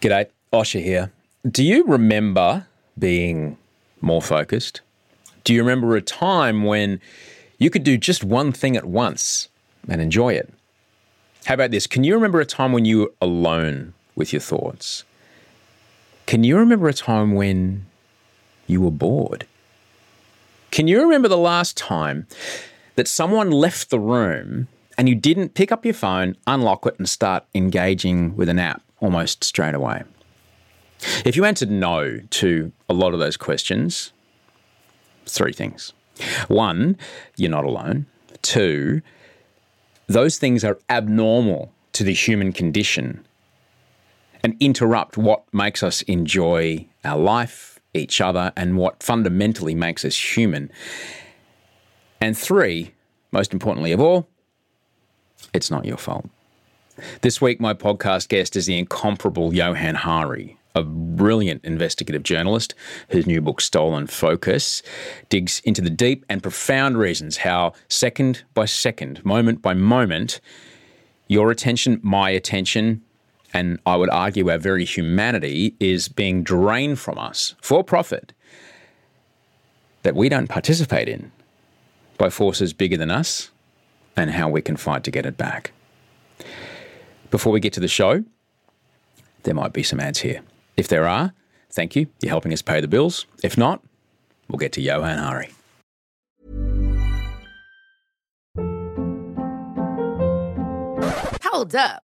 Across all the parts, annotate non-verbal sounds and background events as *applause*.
G'day, Osher here. Do you remember being more focused? Do you remember a time when you could do just one thing at once and enjoy it? How about this? Can you remember a time when you were alone with your thoughts? Can you remember a time when you were bored? Can you remember the last time that someone left the room and you didn't pick up your phone, unlock it, and start engaging with an app almost straight away? If you answered no to a lot of those questions, three things. One, you're not alone. Two, those things are abnormal to the human condition and interrupt what makes us enjoy our life, each other, and what fundamentally makes us human. And three, most importantly of all, it's not your fault. This week, my podcast guest is the incomparable Johann Hari, a brilliant investigative journalist whose new book, Stolen Focus, digs into the deep and profound reasons how, second by second, moment by moment, your attention, my attention, and I would argue our very humanity is being drained from us for profit that we don't participate in by forces bigger than us and how we can fight to get it back. Before we get to the show, there might be some ads here. If there are, thank you. You're helping us pay the bills. If not, we'll get to Johann Hari. Hold up.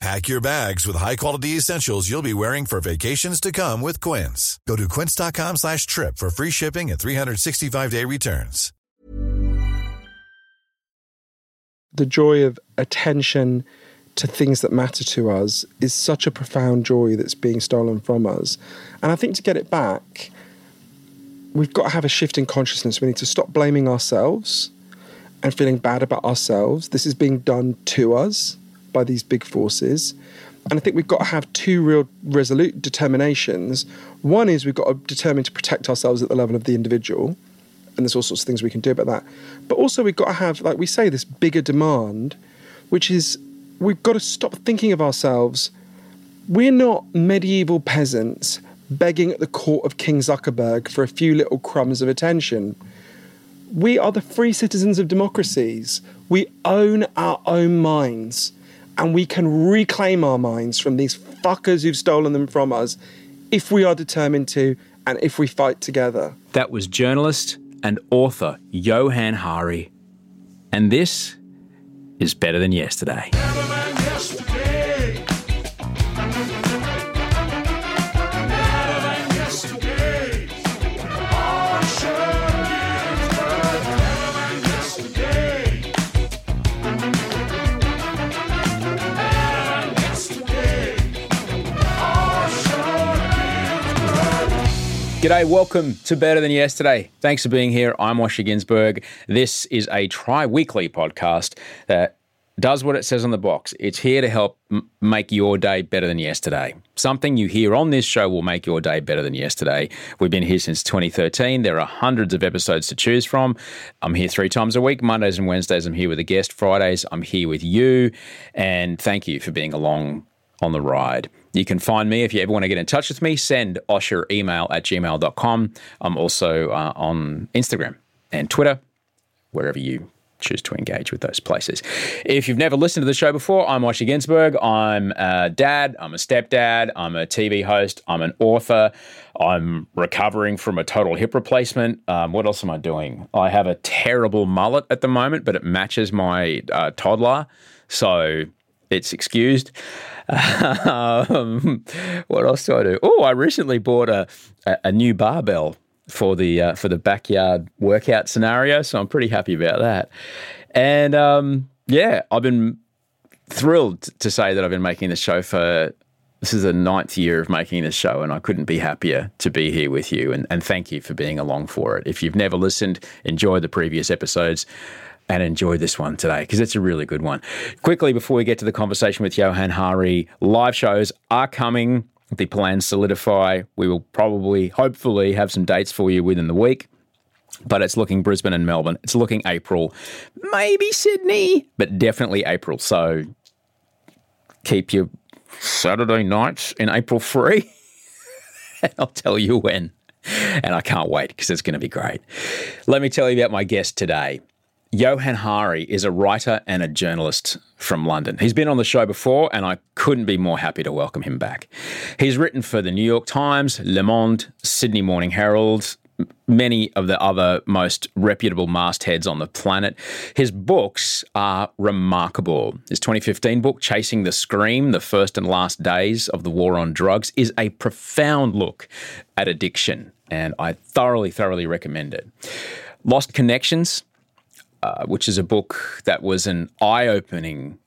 Pack your bags with high-quality essentials you'll be wearing for vacations to come with Quince. Go to quince.com slash trip for free shipping and 365-day returns. the joy of attention to things that matter to us is such a profound joy that's being stolen from us. And I think to get it back, we've got to have a shift in consciousness. We need to stop blaming ourselves and feeling bad about ourselves. This is being done to us by these big forces. And I think we've got to have two real resolute determinations. One is we've got to determine to protect ourselves at the level of the individual and there's all sorts of things we can do about that. But also, we've got to have, like we say, this bigger demand, which is we've got to stop thinking of ourselves. We're not medieval peasants begging at the court of King Zuckerberg for a few little crumbs of attention. We are the free citizens of democracies. We own our own minds, and we can reclaim our minds from these fuckers who've stolen them from us if we are determined to and if we fight together. That was journalist and author Johann Hari. And this is better than yesterday. G'day, welcome to Better Than Yesterday. Thanks for being here. I'm Osher Günsberg. This is a tri weekly podcast that does what it says on the box. It's here to help m- make your day better than yesterday. Something you hear on this show will make your day better than yesterday. We've been here since 2013. There are hundreds of episodes to choose from. I'm here three times a week Mondays and Wednesdays, I'm here with a guest. Fridays, I'm here with you. And thank you for being along on the ride. You can find me if you ever want to get in touch with me. Send Osher email at gmail.com. I'm also uh, on Instagram and Twitter, wherever you choose to engage with those places. If you've never listened to the show before, I'm Osher Günsberg. I'm a dad, I'm a stepdad, I'm a TV host, I'm an author, I'm recovering from a total hip replacement. Um, what else am I doing? I have a terrible mullet at the moment, but it matches my uh, toddler. So it's excused. Um, what else do I do? Oh, I recently bought a, a, new barbell for the uh, for the backyard workout scenario, so I'm pretty happy about that. And um, yeah, I've been thrilled to say that I've been making this show for this is the ninth year of making this show, and I couldn't be happier to be here with you. And, and thank you for being along for it. If you've never listened, enjoy the previous episodes and enjoy this one today because it's a really good one. Quickly, before we get to the conversation with Johann Hari, live shows are coming the plans solidify, we will probably, hopefully, have some dates for you within the week. But it's looking Brisbane and Melbourne. It's looking April, maybe Sydney, but definitely April. So keep your Saturday nights in April free. *laughs* I'll tell you when. And I can't wait because it's going to be great. Let me tell you about my guest today. Johann Hari is a writer and a journalist from London. He's been on the show before, and I couldn't be more happy to welcome him back. He's written for the New York Times, Le Monde, Sydney Morning Herald, many of the other most reputable mastheads on the planet. His books are remarkable. His 2015 book, Chasing the Scream The First and Last Days of the War on Drugs, is a profound look at addiction, and I thoroughly, thoroughly recommend it. Lost Connections uh, which is a book that was an eye opening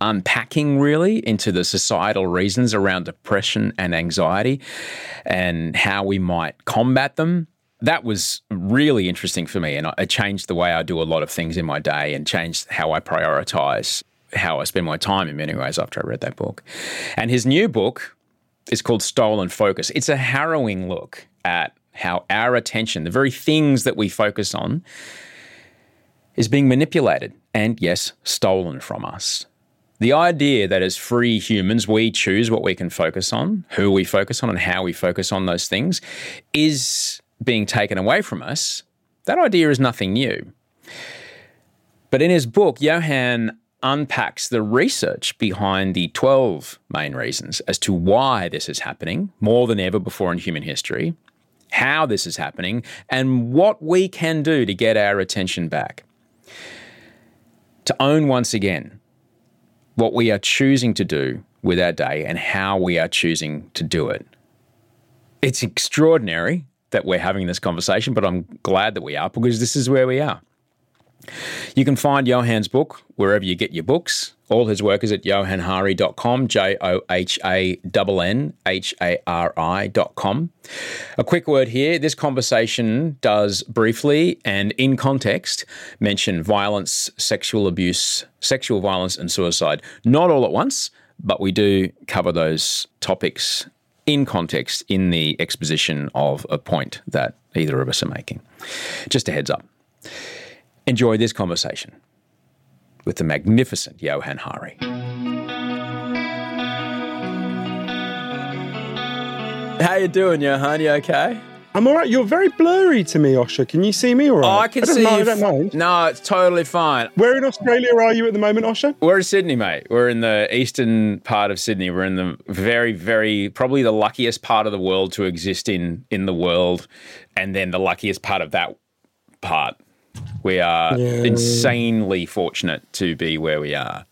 unpacking really into the societal reasons around depression and anxiety and how we might combat them. That was really interesting for me, and it changed the way I do a lot of things in my day and changed how I prioritize how I spend my time in many ways after I read that book. And his new book is called Stolen Focus. It's a harrowing look at how our attention, the very things that we focus on, is being manipulated and, yes, stolen from us. The idea that as free humans, we choose what we can focus on, who we focus on, and how we focus on those things is being taken away from us. That idea is nothing new. But in his book, Johann unpacks the research behind the 12 main reasons as to why this is happening more than ever before in human history, how this is happening, and what we can do to get our attention back to own once again what we are choosing to do with our day and how we are choosing to do it. It's extraordinary that we're having this conversation, but I'm glad that we are because this is where we are. You can find Johann's book wherever you get your books. All his work is at johannhari.com, J O H A N N H A R I.com. A quick word here this conversation does briefly and in context mention violence, sexual abuse, sexual violence, and suicide. Not all at once, but we do cover those topics in context in the exposition of a point that either of us are making. Just a heads up. Enjoy this conversation with the magnificent Johann Hari. How you doing, Johann? You okay? I'm all right. You're very blurry to me, Osher. Can you see me all right? Oh, I can don't see mind, you. I don't mind. No, it's totally fine. Where in Australia are you at the moment, Osher? We're in Sydney, mate. We're in the eastern part of Sydney. We're in the very, very probably the luckiest part of the world to exist in in the world, and then the luckiest part of that part. We are Yeah. insanely fortunate to be where we are.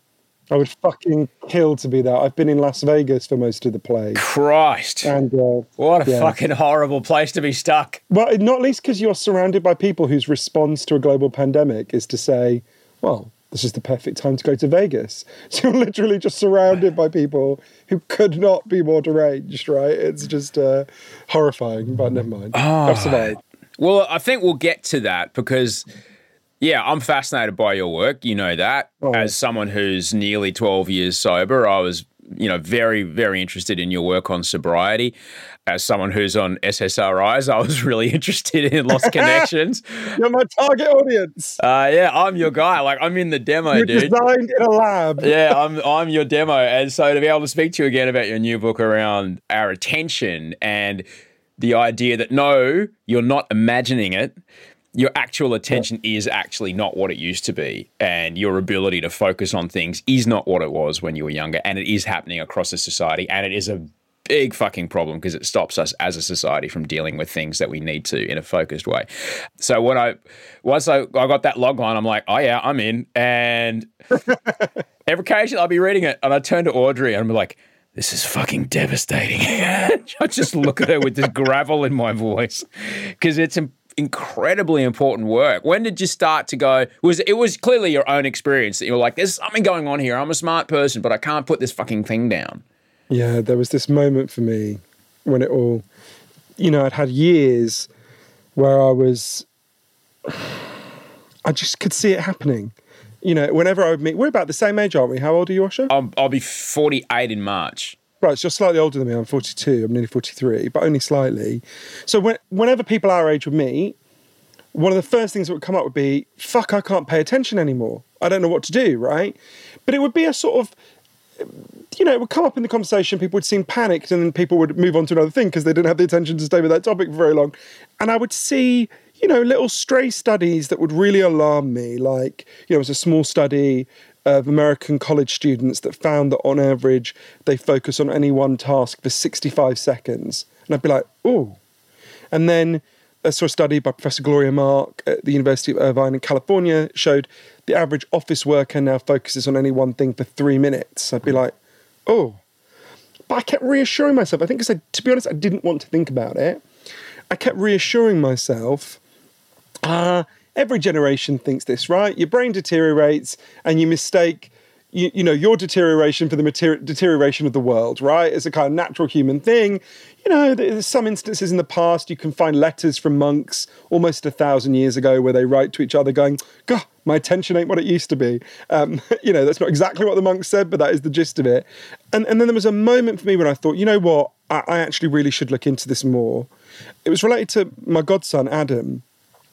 I would fucking kill to be that. I've been in Las Vegas for most of the play. Christ. And, uh, What a yeah. fucking horrible place to be stuck. well, not least because you're surrounded by people whose response to a global pandemic is to say, well, this is the perfect time to go to Vegas. *laughs* So you're literally just surrounded by people who could not be more deranged, right? It's just uh, horrifying, but never mind. Ah. I've survived. Well, I think we'll get to that because Yeah, I'm fascinated by your work. You know that. Oh. As someone who's nearly 12 years sober, I was, you know, very, very interested in your work on sobriety. As someone who's on SSRIs, I was *laughs* really interested in Lost *laughs* Connections. You're my target audience. Uh, yeah, I'm your guy. Like, I'm in the demo, You're dude. designed in a lab. yeah, I'm I'm your demo, and so to be able to speak to you again about your new book around our attention and the idea that no, you're not imagining it. Your actual attention is actually not what it used to be, and your ability to focus on things is not what it was when you were younger, and it is happening across the society, and it is a big fucking problem because it stops us as a society from dealing with things that we need to in a focused way. So when I once I, I got that log line, I'm like, oh yeah, I'm in, and *laughs* every occasion I'll be reading it and I turn to Audrey and I'm like, this is fucking devastating. *laughs* I just look at her with this gravel in my voice because it's incredibly important work. When did you start to go? Was it was clearly your own experience that you were like, there's something going on here. I'm a smart person, but I can't put this fucking thing down. Yeah, there was this moment for me when it all, you know, I'd had years where I was, *sighs* I just could see it happening. You know, whenever I would meet, we're about the same age, aren't we? How old are you, Osher? I'll, I'll be 48 in March. Right, so you're slightly older than me. I'm 42. I'm nearly 43, but only slightly. So when, whenever people our age would meet, one of the first things that would come up would be, "Fuck, I can't pay attention anymore. I don't know what to do." Right, but it would be a sort of, you know, it would come up in the conversation. People would seem panicked, and then people would move on to another thing because they didn't have the attention to stay with that topic for very long. And I would see, you know, little stray studies that would really alarm me. Like, you know, it was a small study of American college students that found that on average they focus on any one task for 65 seconds. And I'd be like, oh. And then a sort of study by Professor Gloria Mark at the University of Irvine in California showed the average office worker now focuses on any one thing for three minutes. I'd be like, oh. But I kept reassuring myself. I think because, to be honest, I didn't want to think about it. I kept reassuring myself, ah, every generation thinks this, right? Your brain deteriorates and you mistake you, you know your deterioration for the materi- deterioration of the world right? It's a kind of natural human thing. You know there's some instances in the past you can find letters from monks almost a thousand years ago where they write to each other going god my attention ain't what it used to be. Um, *laughs* you know that's not exactly what the monks said but that is the gist of it. And, and then there was a moment for me when i thought you know what? I, I actually really should look into this more. It was related to my godson adam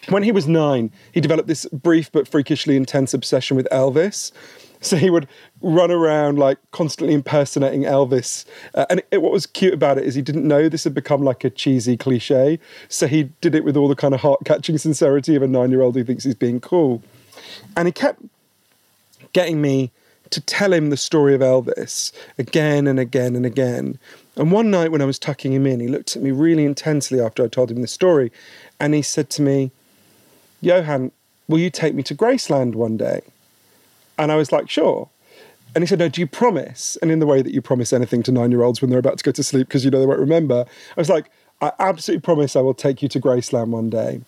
when he was nine, he developed this brief but freakishly intense obsession with Elvis. So he would run around like constantly impersonating Elvis. Uh, and it, what was cute about it is he didn't know this had become like a cheesy cliche. So he did it with all the kind of heart catching *laughs* sincerity of a nine year old who thinks he's being cool. And he kept getting me to tell him the story of Elvis again and again and again. And one night when I was tucking him in, he looked at me really intensely after I told him the story. And he said to me, Johann, will you take me to Graceland one day? And I was like, sure. And he said, no, do you promise? And in the way that you promise anything to nine year olds when they're about to go to sleep because you know they won't remember, I was like, I absolutely promise I will take you to Graceland one day.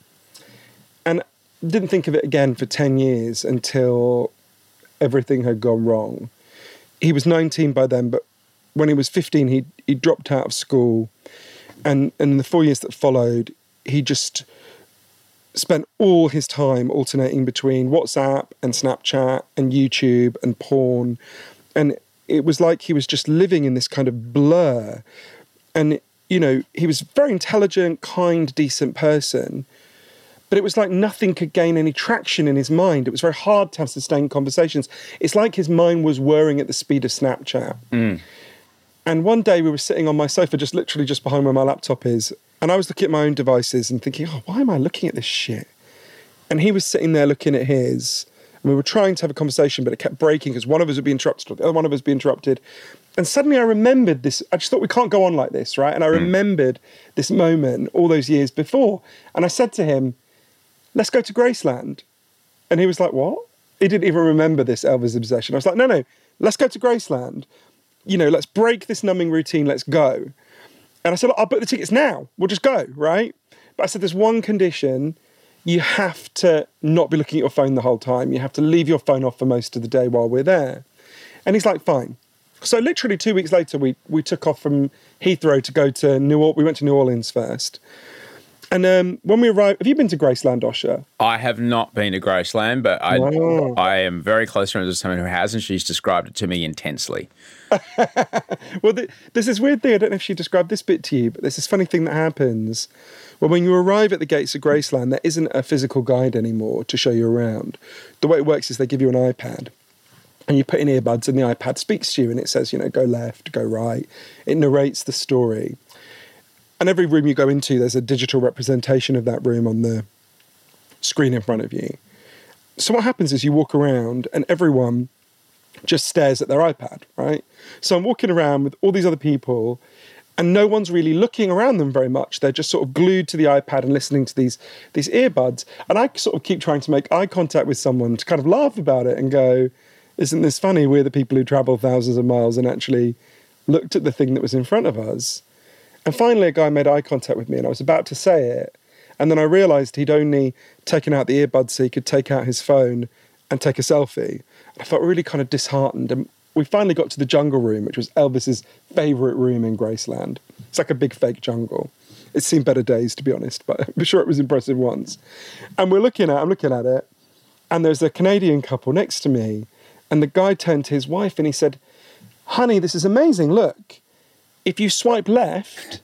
And didn't think of it again for 10 years until everything had gone wrong. He was 19 by then, but when he was 15, he, he dropped out of school. And, and in the four years that followed, he just spent all his time alternating between WhatsApp and Snapchat and YouTube and porn. And it was like he was just living in this kind of blur. And, you know, he was a very intelligent, kind, decent person. But it was like nothing could gain any traction in his mind. It was very hard to have sustained conversations. It's like his mind was whirring at the speed of Snapchat. Mm. And one day we were sitting on my sofa, just literally just behind where my laptop is. And I was looking at my own devices and thinking, oh, why am I looking at this shit? And he was sitting there looking at his. And we were trying to have a conversation, but it kept breaking because one of us would be interrupted or the other one of us would be interrupted. And suddenly I remembered this. I just thought we can't go on like this, right? And I hmm. remembered this moment all those years before. And I said to him, let's go to Graceland. And he was like, what? He didn't even remember this Elvis obsession. I was like, no, no, let's go to Graceland. You know, let's break this numbing routine. Let's go. And I said, I'll book the tickets now. We'll just go, right? But I said, there's one condition. You have to not be looking at your phone the whole time. You have to leave your phone off for most of the day while we're there. And he's like, fine. So literally two weeks later, we, we took off from Heathrow to go to New Orleans. We went to New Orleans first. And um, when we arrived, have you been to Graceland, Osher? I have not been to Graceland, but I. I am very close friends with someone who has, and she's described it to me intensely. *laughs* Well, th- there's this weird thing. I don't know if she described this bit to you, but there's this funny thing that happens. Well, when you arrive at the gates of Graceland, there isn't a physical guide anymore to show you around. The way it works is they give you an iPad, and you put in earbuds, and the iPad speaks to you, and it says, you know, go left, go right. It narrates the story. And every room you go into, there's a digital representation of that room on the screen in front of you. So what happens is you walk around, and everyone just stares at their iPad, right? So I'm walking around with all these other people, and no one's really looking around them very much. They're just sort of glued to the iPad and listening to these these earbuds. And I sort of keep trying to make eye contact with someone to kind of laugh about it and go, "Isn't this funny? We're the people who travel thousands of miles and actually looked at the thing that was in front of us." And finally, a guy made eye contact with me, and I was about to say it, and then I realised he'd only taken out the earbuds so he could take out his phone and take a selfie. I felt really kind of disheartened. And we finally got to the jungle room, which was Elvis's favourite room in Graceland. It's like a big fake jungle. It's seen better days, to be honest, but *laughs* I'm sure it was impressive once. And we're looking at, I'm looking at it, and there's a Canadian couple next to me, and the guy turned to his wife and he said, "Honey, this is amazing. Look, if you swipe left,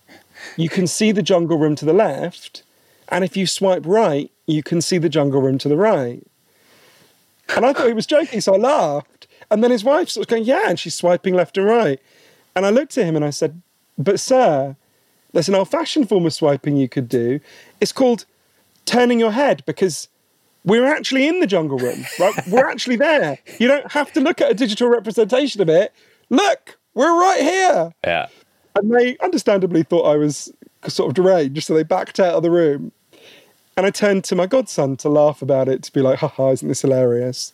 you can see the jungle room to the left, and if you swipe right, you can see the jungle room to the right." And I thought he was joking, so I laughed. And then his wife of going, Yeah, and she's swiping left and right. And I looked at him and I said, But sir, there's an old fashioned form of swiping you could do. It's called turning your head because we're actually in the jungle room, right? we're actually there. You don't have to look at a digital representation of it. Look, we're right here. Yeah. And they understandably thought I was sort of deranged, so they backed out of the room. And I turned to my godson to laugh about it, to be like, haha, isn't this hilarious?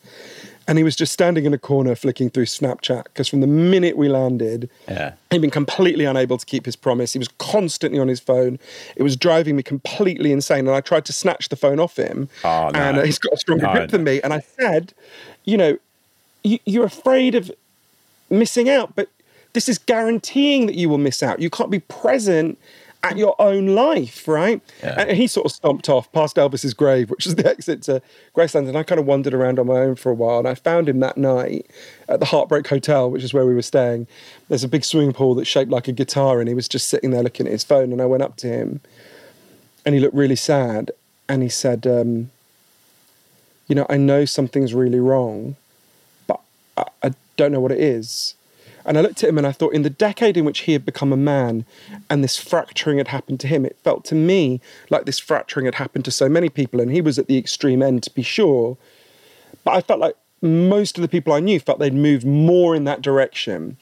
And he was just standing in a corner flicking through Snapchat because from the minute we landed, Yeah. he'd been completely unable to keep his promise. He was constantly on his phone. It was driving me completely insane. And I tried to snatch the phone off him. Oh, no. And he's got a stronger No, grip than me. And I said, you know, you, you're afraid of missing out, but this is guaranteeing that you will miss out. You can't be present at your own life, right? And he sort of stomped off past Elvis's grave, which is the *laughs* exit to Graceland. And I kind of wandered around on my own for a while. And I found him that night at the Heartbreak Hotel, which is where we were staying. There's a big swimming pool that's shaped like a guitar, and he was just sitting there looking at his phone. And I went up to him, and he looked really sad. And he said, um, You know, I know something's really wrong, but I, I don't know what it is. And I looked at him and I thought, in the decade in which he had become a man and this fracturing had happened to him, it felt to me like this fracturing had happened to so many people. And he was at the extreme end, to be sure. But I felt like most of the people I knew felt they'd moved more in that direction,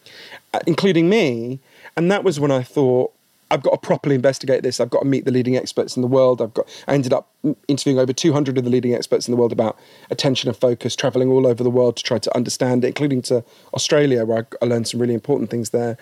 uh, including me. And that was when I thought, I've got to properly investigate this. I've got to meet the leading experts in the world. I've got. I ended up interviewing over 200 of the leading experts in the world about attention and focus, traveling all over the world to try to understand it, including to Australia, where I, I learned some really important things there.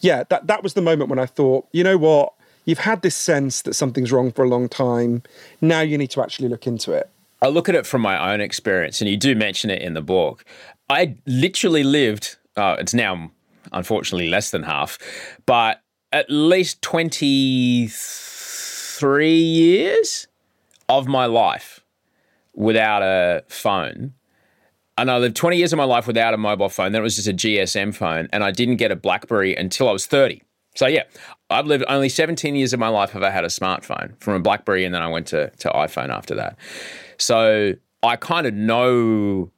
Yeah, that that was the moment when I thought, you know what? You've had this sense that something's wrong for a long time. Now you need to actually look into it. I look at it from my own experience, and you do mention it in the book. I literally lived, uh, it's now unfortunately less than half, but at least 23 years of my life without a phone. And I lived 20 years of my life without a mobile phone. Then it was just a GSM phone, and I didn't get a Blackberry until I was 30. So yeah, I've lived only 17 years of my life have I had a smartphone from a BlackBerry, and then I went to, to iPhone after that. So I kind of know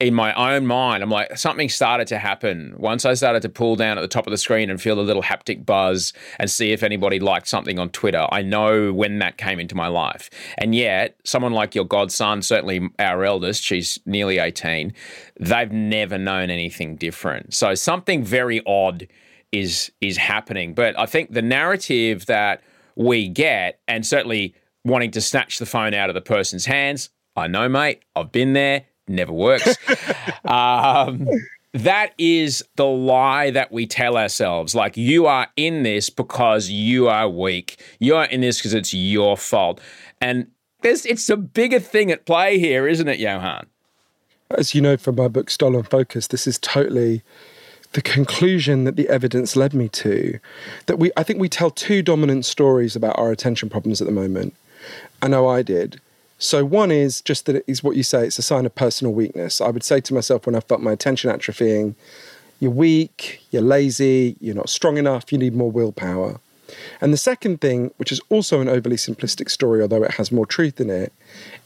in my own mind, I'm like, something started to happen once I started to pull down at the top of the screen and feel a little haptic buzz and see if anybody liked something on Twitter. I know when that came into my life. And yet, someone like your godson, certainly our eldest, she's nearly 18, they've never known anything different. So something very odd is is happening. But I think the narrative that we get, and certainly wanting to snatch the phone out of the person's hands, I know, mate, I've been there, never works. *laughs* um, that is the lie that we tell ourselves. Like, you are in this because you are weak. You are in this because it's your fault. And there's, it's a bigger thing at play here, isn't it, Johann? As you know from my book Stolen Focus, this is totally the conclusion that the evidence led me to. That we I think we tell two dominant stories about our attention problems at the moment. I know I did. So one is just that it is what you say, it's a sign of personal weakness. I would say to myself when I felt my attention atrophying, you're weak, you're lazy, you're not strong enough, you need more willpower. And the second thing, which is also an overly simplistic story, although it has more truth in it,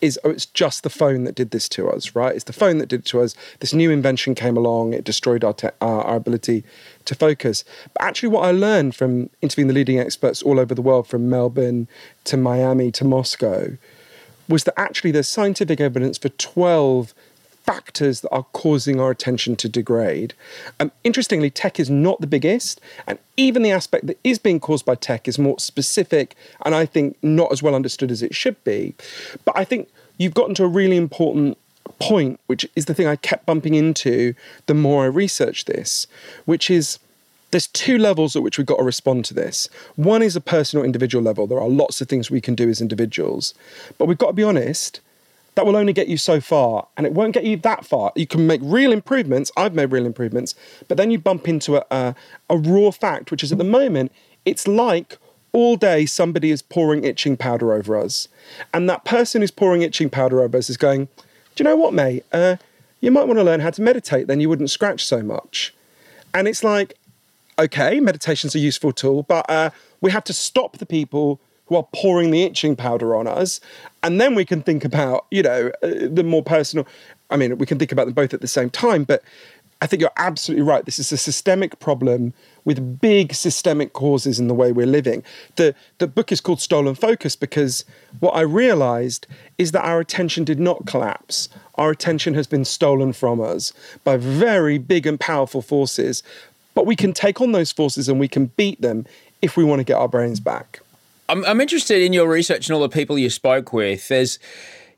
is oh, it's just the phone that did this to us, right? It's the phone that did it to us. This new invention came along, it destroyed our, te- our, our ability to focus. But actually, what I learned from interviewing the leading experts all over the world, from Melbourne to Miami to Moscow, was that actually there's scientific evidence for 12 factors that are causing our attention to degrade. Um, interestingly, tech is not the biggest, and even the aspect that is being caused by tech is more specific and I think not as well understood as it should be. But I think you've gotten to a really important point, which is the thing I kept bumping into the more I researched this, which is there's two levels at which we've got to respond to this. One is a personal individual level. There are lots of things we can do as individuals. But we've got to be honest, that will only get you so far and it won't get you that far. You can make real improvements. I've made real improvements, but then you bump into a, a, a raw fact, which is at the moment, it's like all day somebody is pouring itching powder over us. And that person who's pouring itching powder over us is going, Do you know what, mate? Uh, you might want to learn how to meditate, then you wouldn't scratch so much. And it's like, okay, meditation's a useful tool, but uh, we have to stop the people who are pouring the itching powder on us. And then we can think about, you know, uh, the more personal. I mean, we can think about them both at the same time, but I think you're absolutely right. This is a systemic problem with big systemic causes in the way we're living. The, the book is called Stolen Focus because what I realized is that our attention did not collapse. Our attention has been stolen from us by very big and powerful forces. But we can take on those forces and we can beat them if we want to get our brains back. I'm, I'm interested in your research and all the people you spoke with. There's,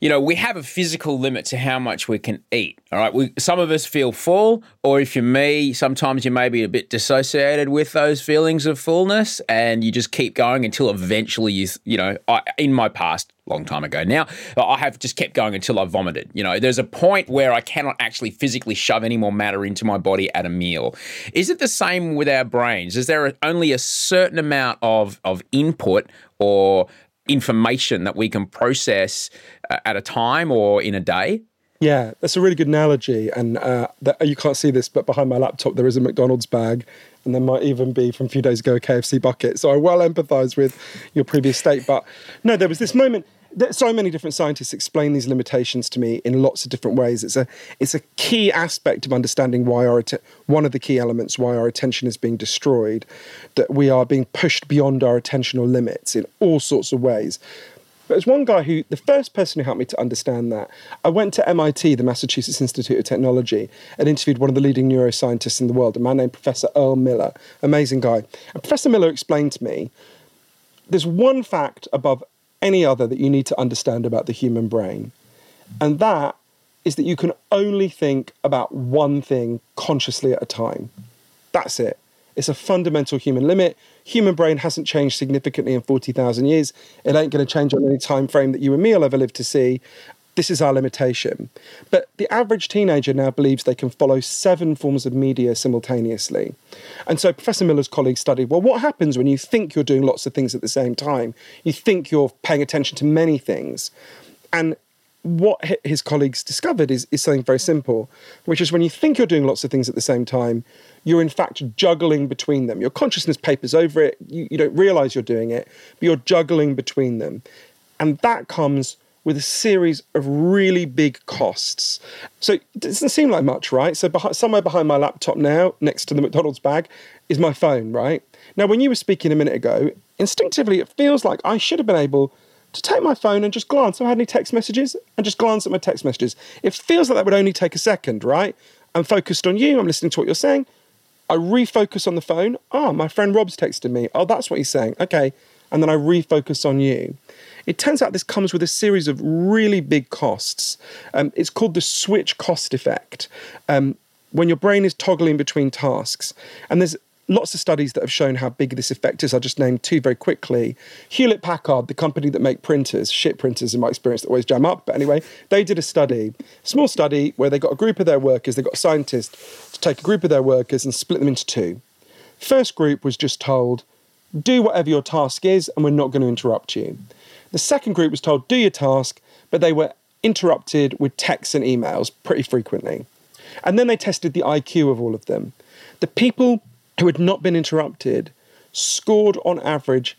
you know, we have a physical limit to how much we can eat. All right. We, some of us feel full, or if you're me, sometimes you may be a bit dissociated with those feelings of fullness and you just keep going until eventually you, you know, I, in my past, long time ago now, I have just kept going until I vomited. You know, there's a point where I cannot actually physically shove any more matter into my body at a meal. Is it the same with our brains? Is there only a certain amount of, of input or information that we can process uh, at a time or in a day? Yeah, that's a really good analogy. And uh, that, you can't see this, but behind my laptop there is a McDonald's bag, and there might even be from a few days ago a KFC bucket. So I well empathise with your previous state. But no, there was this moment so many different scientists explain these limitations to me in lots of different ways. It's a it's a key aspect of understanding why our one of the key elements why our attention is being destroyed, that we are being pushed beyond our attentional limits in all sorts of ways. But there's one guy who, the first person who helped me to understand that, I went to MIT, the Massachusetts Institute of Technology, and interviewed one of the leading neuroscientists in the world, a man named Professor Earl Miller, amazing guy. And Professor Miller explained to me there's one fact above any other that you need to understand about the human brain. And that is that you can only think about one thing consciously at a time. That's it. It's a fundamental human limit. Human brain hasn't changed significantly in 40,000 years. It ain't going to change on any time frame that you and me will ever live to see. This is our limitation. But the average teenager now believes they can follow seven forms of media simultaneously. And so Professor Miller's colleagues studied well, what happens when you think you're doing lots of things at the same time? You think you're paying attention to many things. And what his colleagues discovered is, is something very simple, which is when you think you're doing lots of things at the same time, you're in fact juggling between them. Your consciousness papers over it, you, you don't realize you're doing it, but you're juggling between them. And that comes with a series of really big costs. So it doesn't seem like much, right? So behind, somewhere behind my laptop now, next to the McDonald's bag, is my phone, right? Now, when you were speaking a minute ago, instinctively it feels like I should have been able to take my phone and just glance. Have I had any text messages? And just glance at my text messages. It feels like that would only take a second, right? I'm focused on you. I'm listening to what you're saying. I refocus on the phone. Oh, my friend Rob's texted me. Oh, that's what he's saying. Okay. And then I refocus on you. It turns out this comes with a series of really big costs. Um, it's called the switch cost effect. Um, when your brain is toggling between tasks, and there's lots of studies that have shown how big this effect is. I'll just name two very quickly. Hewlett Packard, the company that make printers, shit printers in my experience that always jam up. But anyway, they did a study, small study, where they got a group of their workers, they got a scientist to take a group of their workers and split them into two. First group was just told, do whatever your task is, and we're not going to interrupt you. The second group was told, do your task, but they were interrupted with texts and emails pretty frequently. And then they tested the IQ of all of them. The people who had not been interrupted scored on average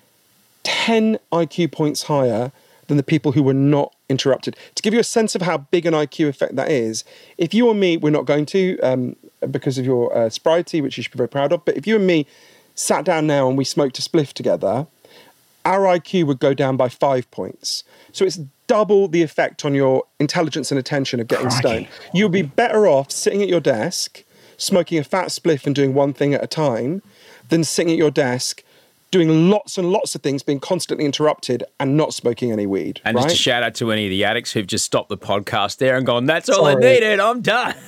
10 IQ points higher than the people who were not interrupted. To give you a sense of how big an IQ effect that is, if you and me, we're not going to um, because of your uh, sobriety, which you should be very proud of, but if you and me sat down now and we smoked a spliff together, our IQ would go down by five points. So it's double the effect on your intelligence and attention of getting Crikey. stoned. You'll be better off sitting at your desk, smoking a fat spliff and doing one thing at a time, than sitting at your desk doing lots and lots of things, being constantly interrupted and not smoking any weed. And right? just a shout out to any of the addicts who've just stopped the podcast there and gone, that's all I needed, I'm done. *laughs*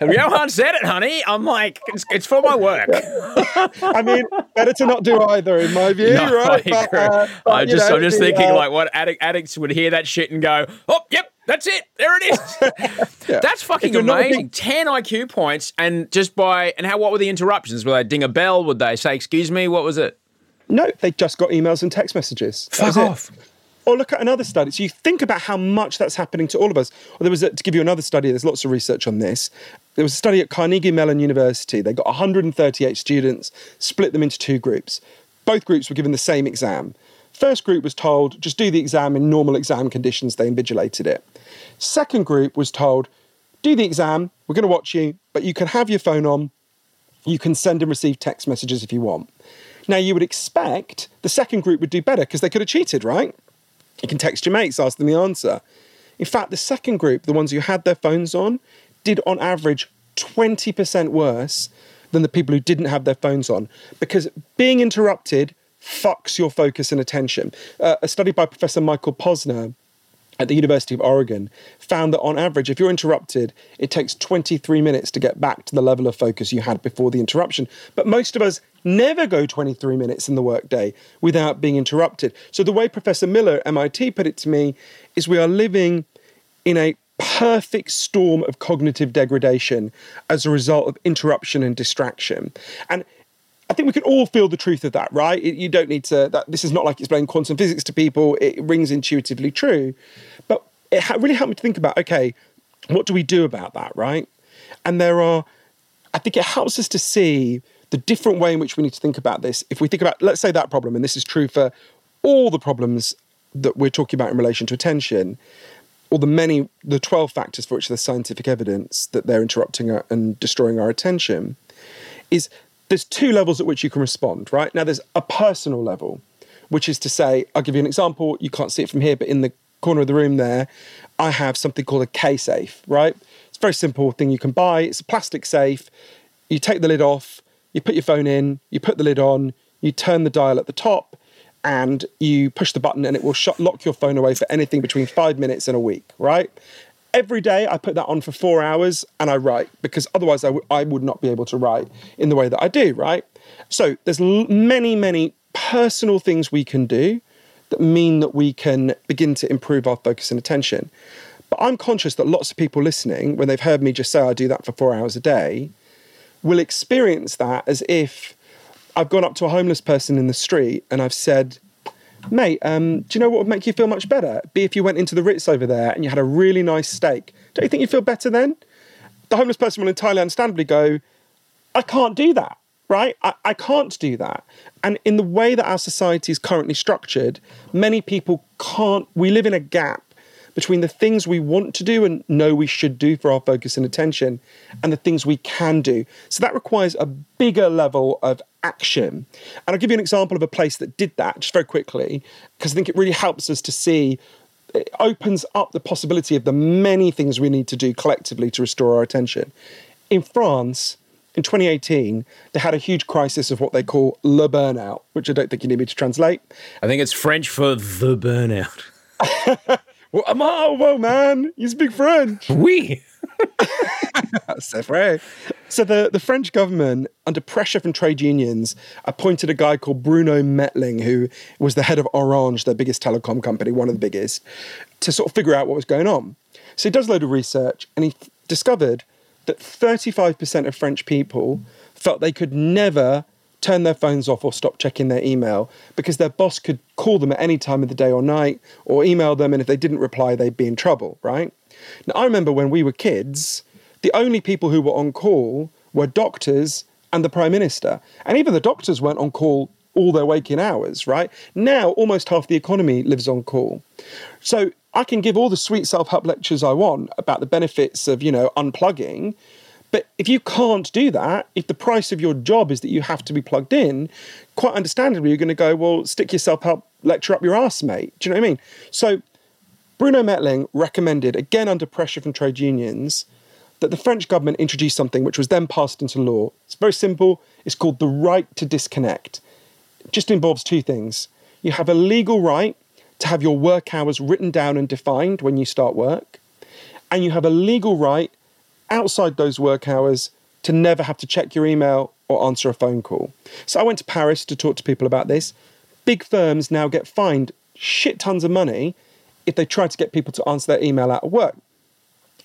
Johann said it, honey. I'm like, it's, it's for my work. *laughs* I mean, better to not do either, in my view, *laughs* No, right? But, uh, but, I'm just, know, I'm just the, thinking uh, like what addict, addicts would hear that shit and go, oh, yep, that's it. There it is. *laughs* That's fucking If you're not a amazing. big- 10 IQ points and just by, and how, what were the interruptions? Would they ding a bell? Would they say, excuse me? What was it? No, they just got emails and text messages. That Fuck it. off. Or look at another study. So you think about how much that's happening to all of us. Or there was, a, to give you another study, there's lots of research on this. There was a study at Carnegie Mellon University. They got 138 students, split them into two groups. Both groups were given the same exam. First group was told, just do the exam in normal exam conditions. They invigilated it. Second group was told, do the exam, we're going to watch you, but you can have your phone on, you can send and receive text messages if you want. Now, you would expect the second group would do better because they could have cheated, right? You can text your mates, ask them the answer. In fact, the second group, the ones who had their phones on, did on average 20% worse than the people who didn't have their phones on because being interrupted fucks your focus and attention. Uh, a study by Professor Michael Posner at the University of Oregon found that on average, if you're interrupted, it takes 23 minutes to get back to the level of focus you had before the interruption. But most of us never go 23 minutes in the workday without being interrupted. So the way Professor Miller at MIT put it to me is we are living in a perfect storm of cognitive degradation as a result of interruption and distraction. And I think we can all feel the truth of that, right? It- you don't need to. That this is not like explaining quantum physics to people. It rings intuitively true, but it ha- really helped me to think about okay, what do we do about that, right? And there are, I think it helps us to see the different way in which we need to think about this. If we think about, let's say that problem, and this is true for all the problems that we're talking about in relation to attention, or the many, the 12 factors for which there's scientific evidence that they're interrupting our, and destroying our attention, is there's two levels at which you can respond, right? Now, there's a personal level, which is to say, I'll give you an example. You can't see it from here, but in the corner of the room there, I have something called a kSafe, right? It's a very simple thing you can buy. It's a plastic safe. You take the lid off, you put your phone in, you put the lid on, you turn the dial at the top, and you push the button, and it will shut, lock your phone away for anything between five minutes and a week, right? Every day I put that on for four hours and I write because otherwise I, w- I would not be able to write in the way that I do, right? So there's l- many, many personal things we can do that mean that we can begin to improve our focus and attention. But I'm conscious that lots of people listening, when they've heard me just say I do that for four hours a day, will experience that as if I've gone up to a homeless person in the street and I've said, mate, um, do you know what would make you feel much better? Be if you went into the Ritz over there and you had a really nice steak. Don't you think you'd feel better then? The homeless person will entirely understandably go, I can't do that, right? I, I can't do that. And in the way that our society is currently structured, many people can't, we live in a gap between the things we want to do and know we should do for our focus and attention and the things we can do. So that requires a bigger level of action. And I'll give you an example of a place that did that just very quickly, because I think it really helps us to see it opens up the possibility of the many things we need to do collectively to restore our attention. In France, in 2018, they had a huge crisis of what they call le burnout, which I don't think you need me to translate. I think it's French for the burnout. *laughs* Well, I'm oh, whoa, man, you speak French. Oui. *laughs* C'est vrai. So the, the French government, under pressure from trade unions, appointed a guy called Bruno Mettling, who was the head of Orange, their biggest telecom company, one of the biggest, to sort of figure out what was going on. So he does a load of research and he discovered that 35% of French people felt they could never turn their phones off or stop checking their email because their boss could call them at any time of the day or night or email them. And if they didn't reply, they'd be in trouble, right? Now, I remember when we were kids, the only people who were on call were doctors and the Prime Minister. And even the doctors weren't on call all their waking hours, right? Now, almost half the economy lives on call. So I can give all the sweet self help lectures I want about the benefits of, you know, unplugging. But if you can't do that, if the price of your job is that you have to be plugged in, quite understandably, you're going to go, well, stick yourself up, lecture up your ass, mate. Do you know what I mean? So Bruno Mettling recommended, again under pressure from trade unions, that the French government introduce something which was then passed into law. It's very simple. It's called the right to disconnect. It just involves two things. You have a legal right to have your work hours written down and defined when you start work, and you have a legal right outside those work hours to never have to check your email or answer a phone call. So I went to Paris to talk to people about this. Big firms now get fined shit tons of money if they try to get people to answer their email out of work.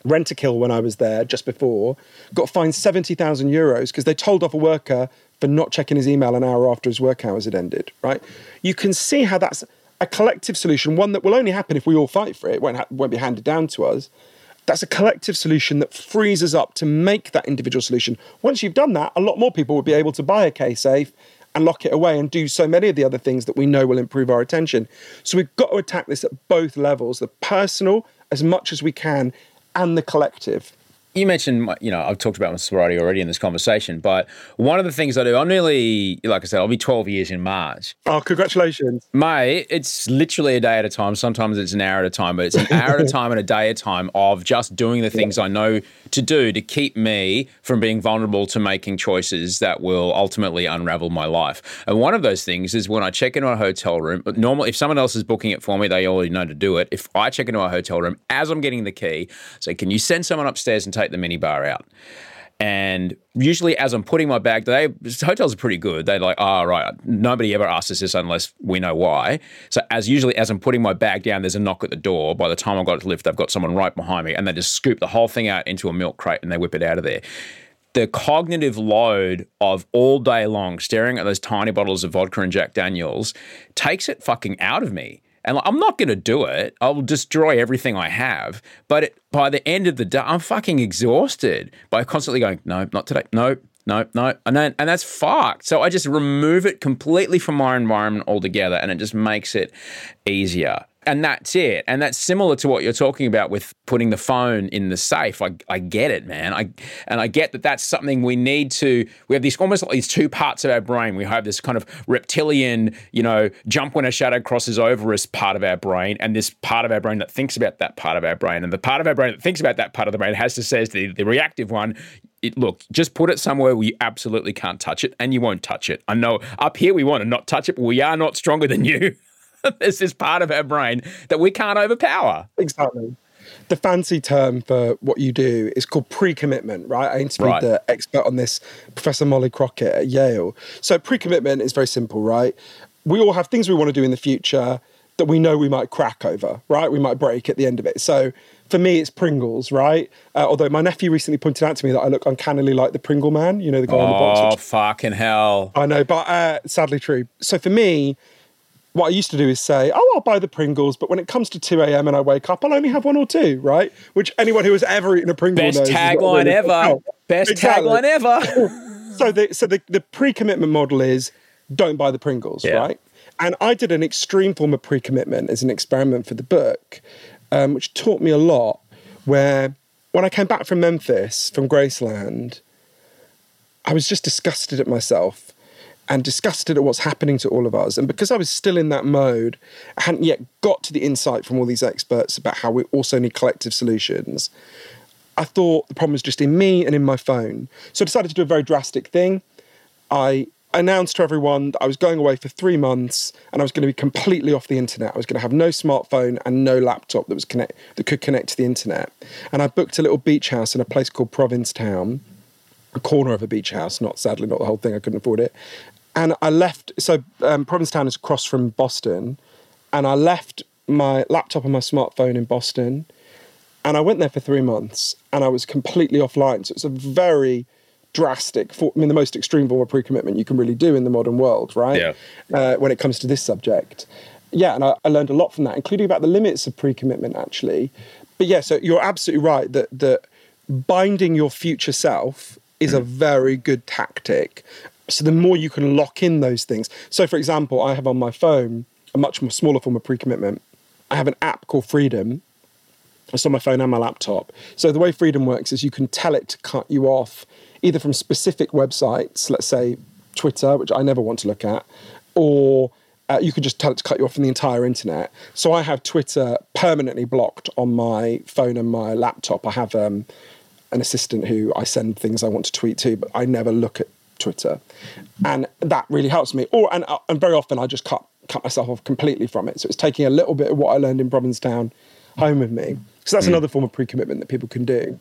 Rentokil when I was there just before, got fined 70,000 euros because they told off a worker for not checking his email an hour after his work hours had ended, right? You can see how that's a collective solution, one that will only happen if we all fight for it, it won't, ha- won't be handed down to us. That's a collective solution that frees us up to make that individual solution. Once you've done that, a lot more people will be able to buy a kSafe and lock it away and do so many of the other things that we know will improve our attention. So we've got to attack this at both levels the personal as much as we can and the collective. You mentioned, you know, I've talked about my sobriety already in this conversation, but one of the things I do, I'm nearly, like I said, I'll be 12 years in March. Oh, congratulations. Mate, it's literally a day at a time. Sometimes it's an hour at a time, but it's an hour at a *laughs* time and a day at a time of just doing the things I know to do to keep me from being vulnerable to making choices that will ultimately unravel my life. And one of those things is when I check into a hotel room, normally, if someone else is booking it for me, they already know to do it. If I check into a hotel room as I'm getting the key, say, can you send someone upstairs and take the minibar out? And usually, as I'm putting my bag, they hotels are pretty good. They're like, "Oh, right, nobody ever asks us this unless we know why." So, as usually as I'm putting my bag down, there's a knock at the door. By the time I've got it to lift, they've got someone right behind me, and they just scoop the whole thing out into a milk crate and they whip it out of there. The cognitive load of all day long staring at those tiny bottles of vodka and Jack Daniels takes it fucking out of me. And like, I'm not going to do it. I'll destroy everything I have. But it, by the end of the day, I'm fucking exhausted by constantly going, no, not today. No, no, no. And then, and that's fucked. So I just remove it completely from my environment altogether and it just makes it easier. And that's it. And that's similar to what you're talking about with putting the phone in the safe. I, I get it, man. I and I get that that's something we need to. We have these almost like these two parts of our brain. We have this kind of reptilian, you know, jump when a shadow crosses over us part of our brain, and this part of our brain that thinks about that part of our brain. And the part of our brain that thinks about that part of the brain has to say to the, the reactive one, it, look, just put it somewhere where you absolutely can't touch it, and you won't touch it. I know up here we want to not touch it, but we are not stronger than you. *laughs* this is part of our brain that we can't overpower. Exactly. The fancy term for what you do is called pre commitment, right? I interviewed Right. the expert on this, Professor Molly Crockett at Yale. So, pre commitment is very simple, right? We all have things we want to do in the future that we know we might crack over, right? We might break at the end of it. So, for me, it's Pringles, right? Uh, although my nephew recently pointed out to me that I look uncannily like the Pringle man, you know, the guy on the box. Oh, fucking hell. I know, but uh, sadly true. So for me, what I used to do is say, "Oh, I'll buy the Pringles," but when it comes to two a.m. and I wake up, I'll only have one or two, right? Which anyone who has ever eaten a Pringle Best knows tagline really- ever. *laughs* Oh, Best exactly. tagline ever. *laughs* So the so the, the pre-commitment model is don't buy the Pringles, Yeah. right? And I did an extreme form of pre-commitment as an experiment for the book, um, which taught me a lot. Where when I came back from Memphis from Graceland, I was just disgusted at myself and disgusted at what's happening to all of us. And because I was still in that mode, I hadn't yet got to the insight from all these experts about how we also need collective solutions. I thought the problem was just in me and in my phone. So I decided to do a very drastic thing. I announced to everyone that I was going away for three months and I was going to be completely off the internet. I was going to have no smartphone and no laptop that was connect that could connect to the internet. And I booked a little beach house in a place called Provincetown, a corner of a beach house, not sadly not the whole thing. I couldn't afford it. And I left. So um, Provincetown is across from Boston, and I left my laptop and my smartphone in Boston. And I went there for three months and I was completely offline. So it's a very drastic, for, I mean, the most extreme form of pre commitment you can really do in the modern world, right? Yeah. Uh, when it comes to this subject. Yeah, and I, I learned a lot from that, including about the limits of pre commitment, actually. But yeah, so you're absolutely right that, that binding your future self is a very good tactic. So the more you can lock in those things. So, for example, I have on my phone a much more smaller form of pre commitment. I have an app called Freedom. It's on my phone and my laptop. So the way Freedom works is you can tell it to cut you off either from specific websites, let's say Twitter, which I never want to look at, or uh, you can just tell it to cut you off from the entire internet. So I have Twitter permanently blocked on my phone and my laptop. I have um, an assistant who I send things I want to tweet to, but I never look at Twitter, and that really helps me. Or and, uh, and very often I just cut cut myself off completely from it. So it's taking a little bit of what I learned in Provincetown home with me. So that's another form of pre-commitment that people can do.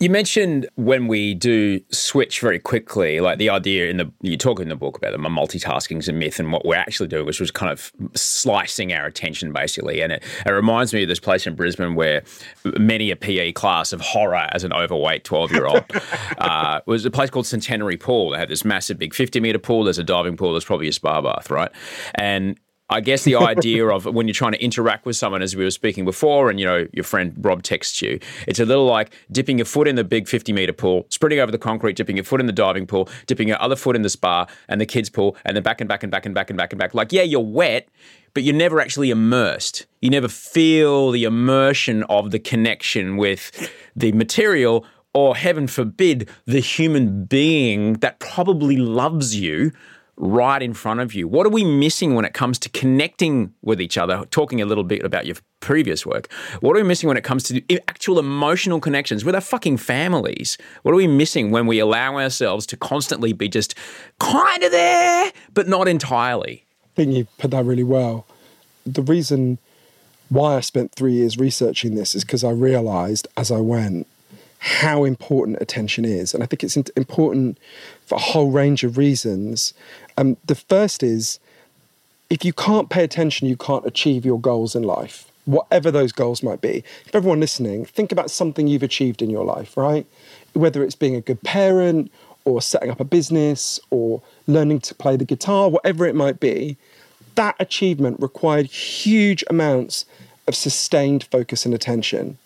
You mentioned when we do switch very quickly, like the idea in the you talk in the book about the multitasking is a myth, and what we're actually doing, which was kind of slicing our attention basically. And it, it reminds me of this place in Brisbane where many a PE class of horror as an overweight twelve year old *laughs* uh, was a place called Centenary Pool. They had this massive big fifty meter pool. There's a diving pool. There's probably a spa bath, right? And I guess the idea of when you're trying to interact with someone, as we were speaking before, and you know your friend Rob texts you, it's a little like dipping your foot in the big 50 meter pool, sprinting over the concrete, dipping your foot in the diving pool, dipping your other foot in the spa and the kids pool, and then back and back and back and back and back and back. Like, yeah, you're wet, but you're never actually immersed. You never feel the immersion of the connection with the material, or heaven forbid, the human being that probably loves you right in front of you. What are we missing when it comes to connecting with each other? Talking a little bit about your previous work. What are we missing when it comes to actual emotional connections with our fucking families? What are we missing when we allow ourselves to constantly be just kind of there, but not entirely? I think you put that really well. The reason why I spent three years researching this is because I realized as I went how important attention is. And I think it's important for a whole range of reasons. Um, the first is if you can't pay attention, you can't achieve your goals in life, whatever those goals might be. If everyone listening, think about something you've achieved in your life, right? Whether it's being a good parent or setting up a business or learning to play the guitar, whatever it might be, that achievement required huge amounts of sustained focus and attention.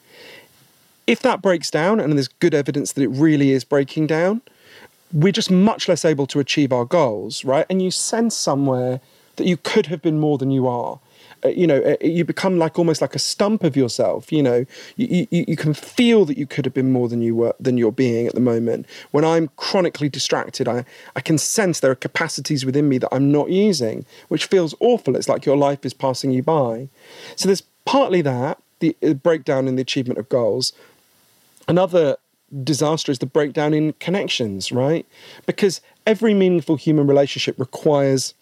If that breaks down, and there's good evidence that it really is breaking down, we're just much less able to achieve our goals, right? And you sense somewhere that you could have been more than you are. Uh, you know, uh, you become like almost like a stump of yourself. You know, you, you, you can feel that you could have been more than you were than you're being at the moment. When I'm chronically distracted, I I can sense there are capacities within me that I'm not using, which feels awful. It's like your life is passing you by. So there's partly that the uh, breakdown in the achievement of goals. Another disaster is the breakdown in connections, right? Because every meaningful human relationship requires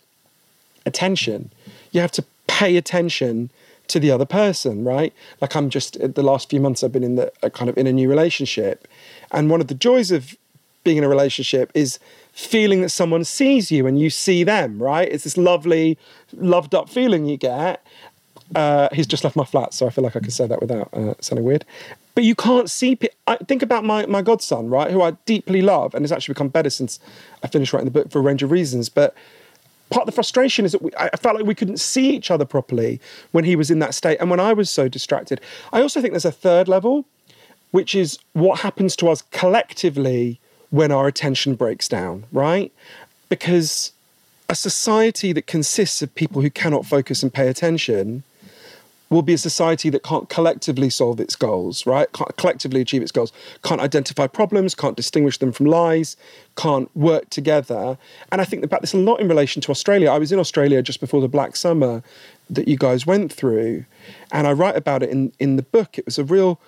attention. You have to pay attention to the other person, right? Like I'm just the last few months I've been in the kind of in a new relationship, and one of the joys of being in a relationship is feeling that someone sees you and you see them, right? It's this lovely, loved up feeling you get. Uh, he's just left my flat, so I feel like I can say that without uh, sounding weird. But you can't see. I think about my, my godson, right, who I deeply love, and has actually become better since I finished writing the book for a range of reasons. But part of the frustration is that we, I felt like we couldn't see each other properly when he was in that state, and when I was so distracted. I also think there's a third level, which is what happens to us collectively when our attention breaks down, right? Because a society that consists of people who cannot focus and pay attention will be a society that can't collectively solve its goals, right? Can't collectively achieve its goals, can't identify problems, can't distinguish them from lies, can't work together. And I think about this a lot in relation to Australia. I was in Australia just before the Black Summer that you guys went through, and I write about it in, in the book. It was a real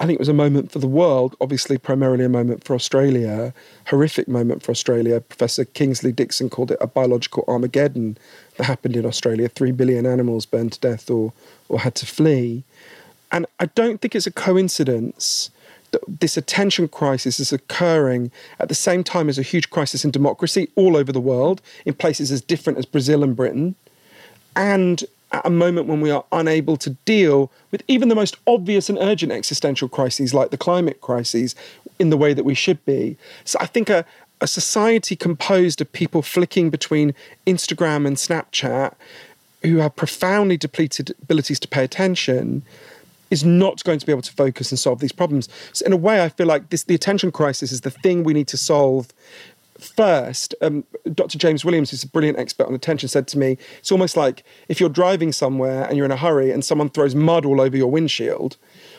I think it was a moment for the world, obviously, primarily a moment for Australia, horrific moment for Australia. Professor Kingsley Dixon called it a biological Armageddon that happened in Australia. Three billion animals burned to death or, or had to flee. And I don't think it's a coincidence that this attention crisis is occurring at the same time as a huge crisis in democracy all over the world, in places as different as Brazil and Britain. And at a moment when we are unable to deal with even the most obvious and urgent existential crises like the climate crises in the way that we should be. So I think a, a society composed of people flicking between Instagram and Snapchat who have profoundly depleted abilities to pay attention is not going to be able to focus and solve these problems. So in a way, I feel like this the attention crisis is the thing we need to solve first. Um, Dr. James Williams, who's a brilliant expert on attention, said to me, it's almost like if you're driving somewhere and you're in a hurry and someone throws mud all over your windshield,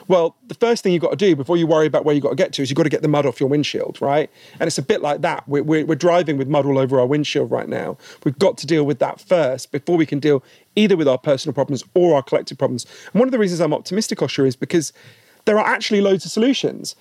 well, the first thing you've got to do before you worry about where you've got to get to is you've got to get the mud off your windshield, right? And it's a bit like that. We're, we're, we're driving with mud all over our windshield right now. We've got to deal with that first before we can deal either with our personal problems or our collective problems. And one of the reasons I'm optimistic, Osher, is because there are actually loads of solutions.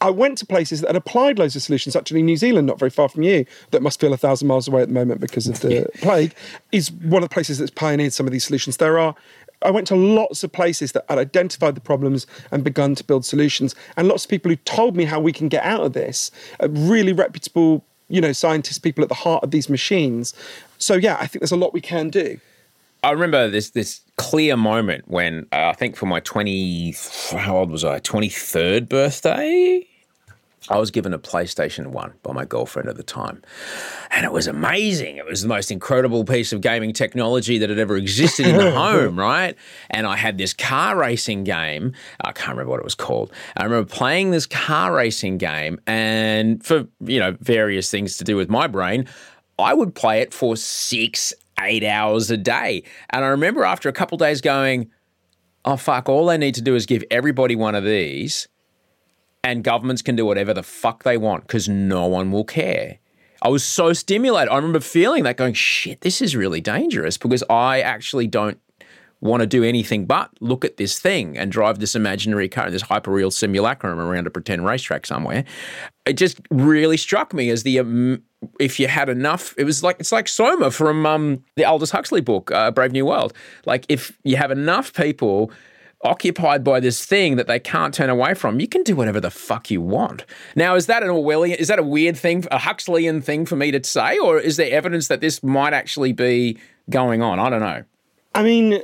I went to places that had applied loads of solutions. Actually, New Zealand, not very far from you, that must feel a thousand miles away at the moment because of the plague, is one of the places that's pioneered some of these solutions. There are I went to lots of places that had identified the problems and begun to build solutions, and lots of people who told me how we can get out of this. Really reputable, you know, scientists, people at the heart of these machines. So yeah, I think there's a lot we can do. I remember this this clear moment when uh, I think for my twenty how old was I twenty third birthday I was given a PlayStation 1 by my girlfriend at the time. And it was amazing. It was the most incredible piece of gaming technology that had ever existed in the *laughs* home, right? And I had this car racing game. I can't remember what it was called. I remember playing this car racing game, and for, you know, various things to do with my brain, I would play it for six, eight hours a day. And I remember after a couple days going, oh, fuck, all I need to do is give everybody one of these and governments can do whatever the fuck they want because no one will care. I was so stimulated. I remember feeling that going, shit, this is really dangerous because I actually don't want to do anything but look at this thing and drive this imaginary car, in this hyperreal simulacrum around a pretend racetrack somewhere. It just really struck me as the um, if you had enough, it was like it's like Soma from um, the Aldous Huxley book, uh, Brave New World. Like if you have enough people occupied by this thing that they can't turn away from, you can do whatever the fuck you want. Now, is that an Orwellian? Is that a weird thing, a Huxleyan thing for me to say, or is there evidence that this might actually be going on? I don't know. I mean, uh,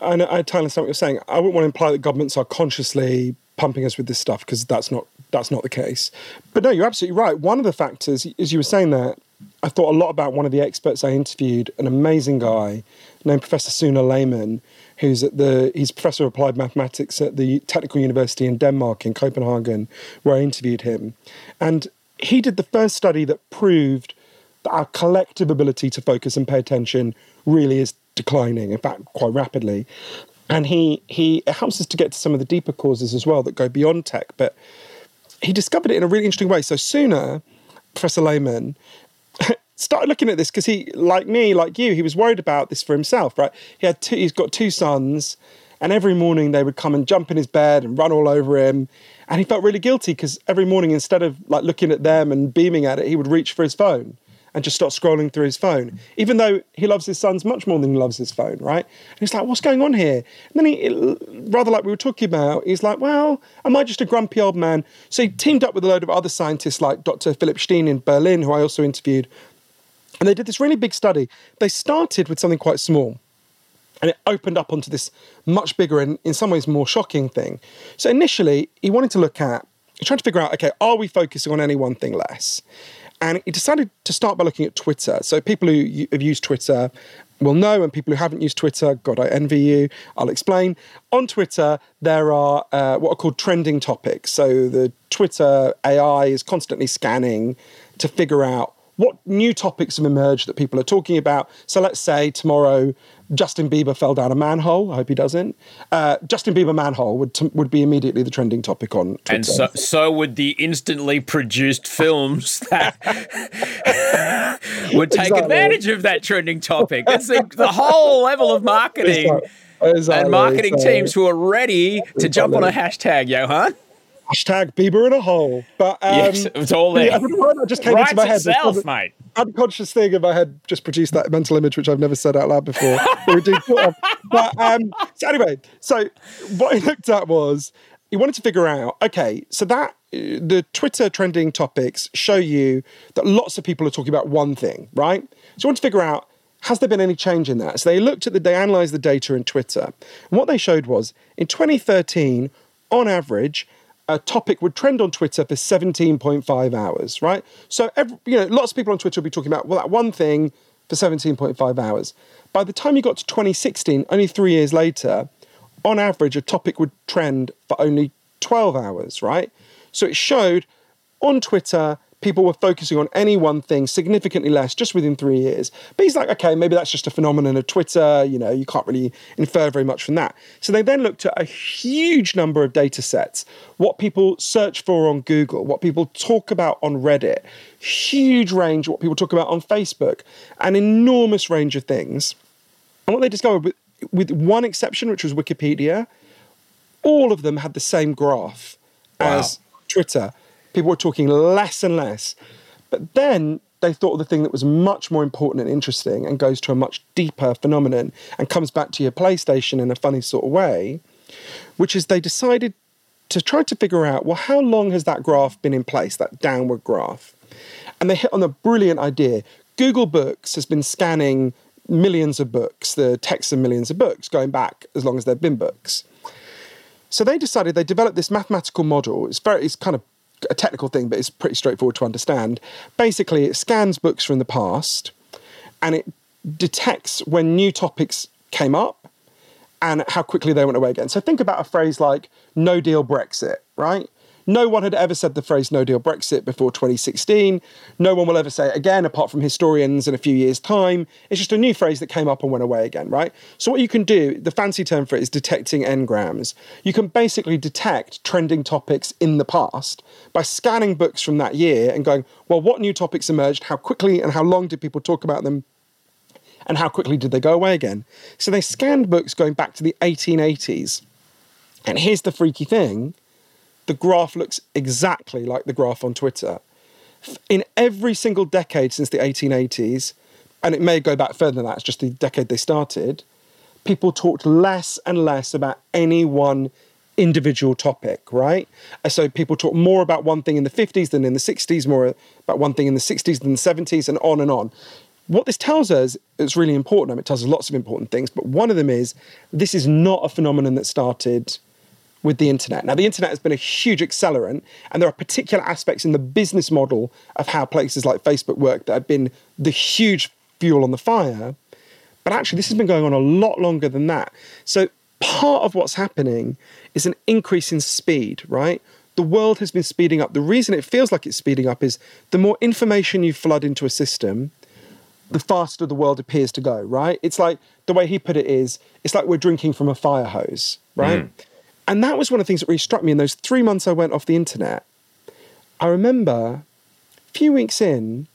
I, know, I totally understand what you're saying. I wouldn't want to imply that governments are consciously pumping us with this stuff because that's not that's not the case. But no, you're absolutely right. One of the factors, as you were saying that, I thought a lot about one of the experts I interviewed, an amazing guy named Professor Sune Lehmann, who's at the he's professor of applied mathematics at the Technical University in Denmark in Copenhagen, where I interviewed him, and he did the first study that proved that our collective ability to focus and pay attention really is declining, in fact, quite rapidly. And he he helps us to get to some of the deeper causes as well that go beyond tech. But he discovered it in a really interesting way. So Sune, Professor Lehmann started looking at this because he, like me, like you, he was worried about this for himself, right? He had two, he's got two sons, and every morning they would come and jump in his bed and run all over him, and he felt really guilty because every morning instead of like looking at them and beaming at it, he would reach for his phone and just start scrolling through his phone, even though he loves his sons much more than he loves his phone, right? And he's like, what's going on here? And then he, rather like we were talking about, he's like, well, am I just a grumpy old man? So he teamed up with a load of other scientists like Dr. Philip Steen in Berlin, who I also interviewed, and they did this really big study. They started with something quite small and it opened up onto this much bigger and in some ways more shocking thing. So initially, he wanted to look at, tried to figure out, okay, are we focusing on any one thing less? And he decided to start by looking at Twitter. So people who have used Twitter will know, and people who haven't used Twitter, God, I envy you. I'll explain. On Twitter, there are uh, what are called trending topics. So the Twitter AI is constantly scanning to figure out what new topics have emerged that people are talking about. So let's say tomorrow Justin Bieber fell down a manhole. I hope he doesn't. Uh, Justin Bieber manhole would t- would be immediately the trending topic on Twitter. And so, so would the instantly produced films *laughs* that would take exactly. advantage of that trending topic. It's the, the whole level of marketing exactly. and marketing so, teams who are ready to exactly. jump on a hashtag, Johann hashtag Bieber in a hole. But um, yes, it's all there. Yeah, that just came into my head. Itself, mate. Unconscious thing in my head just produced that mental image, which I've never said out loud before. *laughs* but um, so anyway, so what he looked at was he wanted to figure out. Okay, so that the Twitter trending topics show you that lots of people are talking about one thing, right? So I want to figure out has there been any change in that? So they looked at the, they analyzed the data in Twitter. And what they showed was in 2013, on average, a topic would trend on Twitter for 17.5 hours, right? So, every, you know, lots of people on Twitter will be talking about, well, that one thing for 17.5 hours. By the time you got to 2016, only three years later, on average, a topic would trend for only 12 hours, right? So it showed on Twitter, people were focusing on any one thing significantly less just within three years. But he's like, okay, maybe that's just a phenomenon of Twitter. You know, you can't really infer very much from that. So they then looked at a huge number of data sets, what people search for on Google, what people talk about on Reddit, huge range, what people talk about on Facebook, an enormous range of things. And what they discovered, with, with one exception, which was Wikipedia, all of them had the same graph Wow. as Twitter. People were talking less and less. But then they thought of the thing that was much more important and interesting and goes to a much deeper phenomenon and comes back to your PlayStation in a funny sort of way, which is they decided to try to figure out well, how long has that graph been in place, that downward graph? And they hit on a brilliant idea. Google Books has been scanning millions of books, the text of millions of books, going back as long as there have been books. So they decided they developed this mathematical model. It's very, it's kind of a technical thing, but it's pretty straightforward to understand. Basically, it scans books from the past, and it detects when new topics came up and how quickly they went away again. So think about a phrase like "no deal Brexit," right? No one had ever said the phrase no deal Brexit before 2016. No one will ever say it again, apart from historians in a few years' time. It's just a new phrase that came up and went away again, right? So, what you can do, the fancy term for it is detecting n-grams. You can basically detect trending topics in the past by scanning books from that year and going, well, what new topics emerged? How quickly and how long did people talk about them? And how quickly did they go away again? So, they scanned books going back to the 1880s. And here's the freaky thing the graph looks exactly like the graph on Twitter. In every single decade since the 1880s, and it may go back further than that, it's just the decade they started, people talked less and less about any one individual topic, right? So people talk more about one thing in the 50s than in the 60s, more about one thing in the 60s than the 70s, and on and on. What this tells us is really important. I mean, it tells us lots of important things, but one of them is this is not a phenomenon that started with the internet. Now, the internet has been a huge accelerant, and there are particular aspects in the business model of how places like Facebook work that have been the huge fuel on the fire. But actually, this has been going on a lot longer than that. So, part of what's happening is an increase in speed, right? The world has been speeding up. The reason it feels like it's speeding up is the more information you flood into a system, the faster the world appears to go, right? It's like the way he put it is it's like we're drinking from a fire hose, right? Hmm. And that was one of the things that really struck me in those three months I went off the internet. I remember a few weeks in,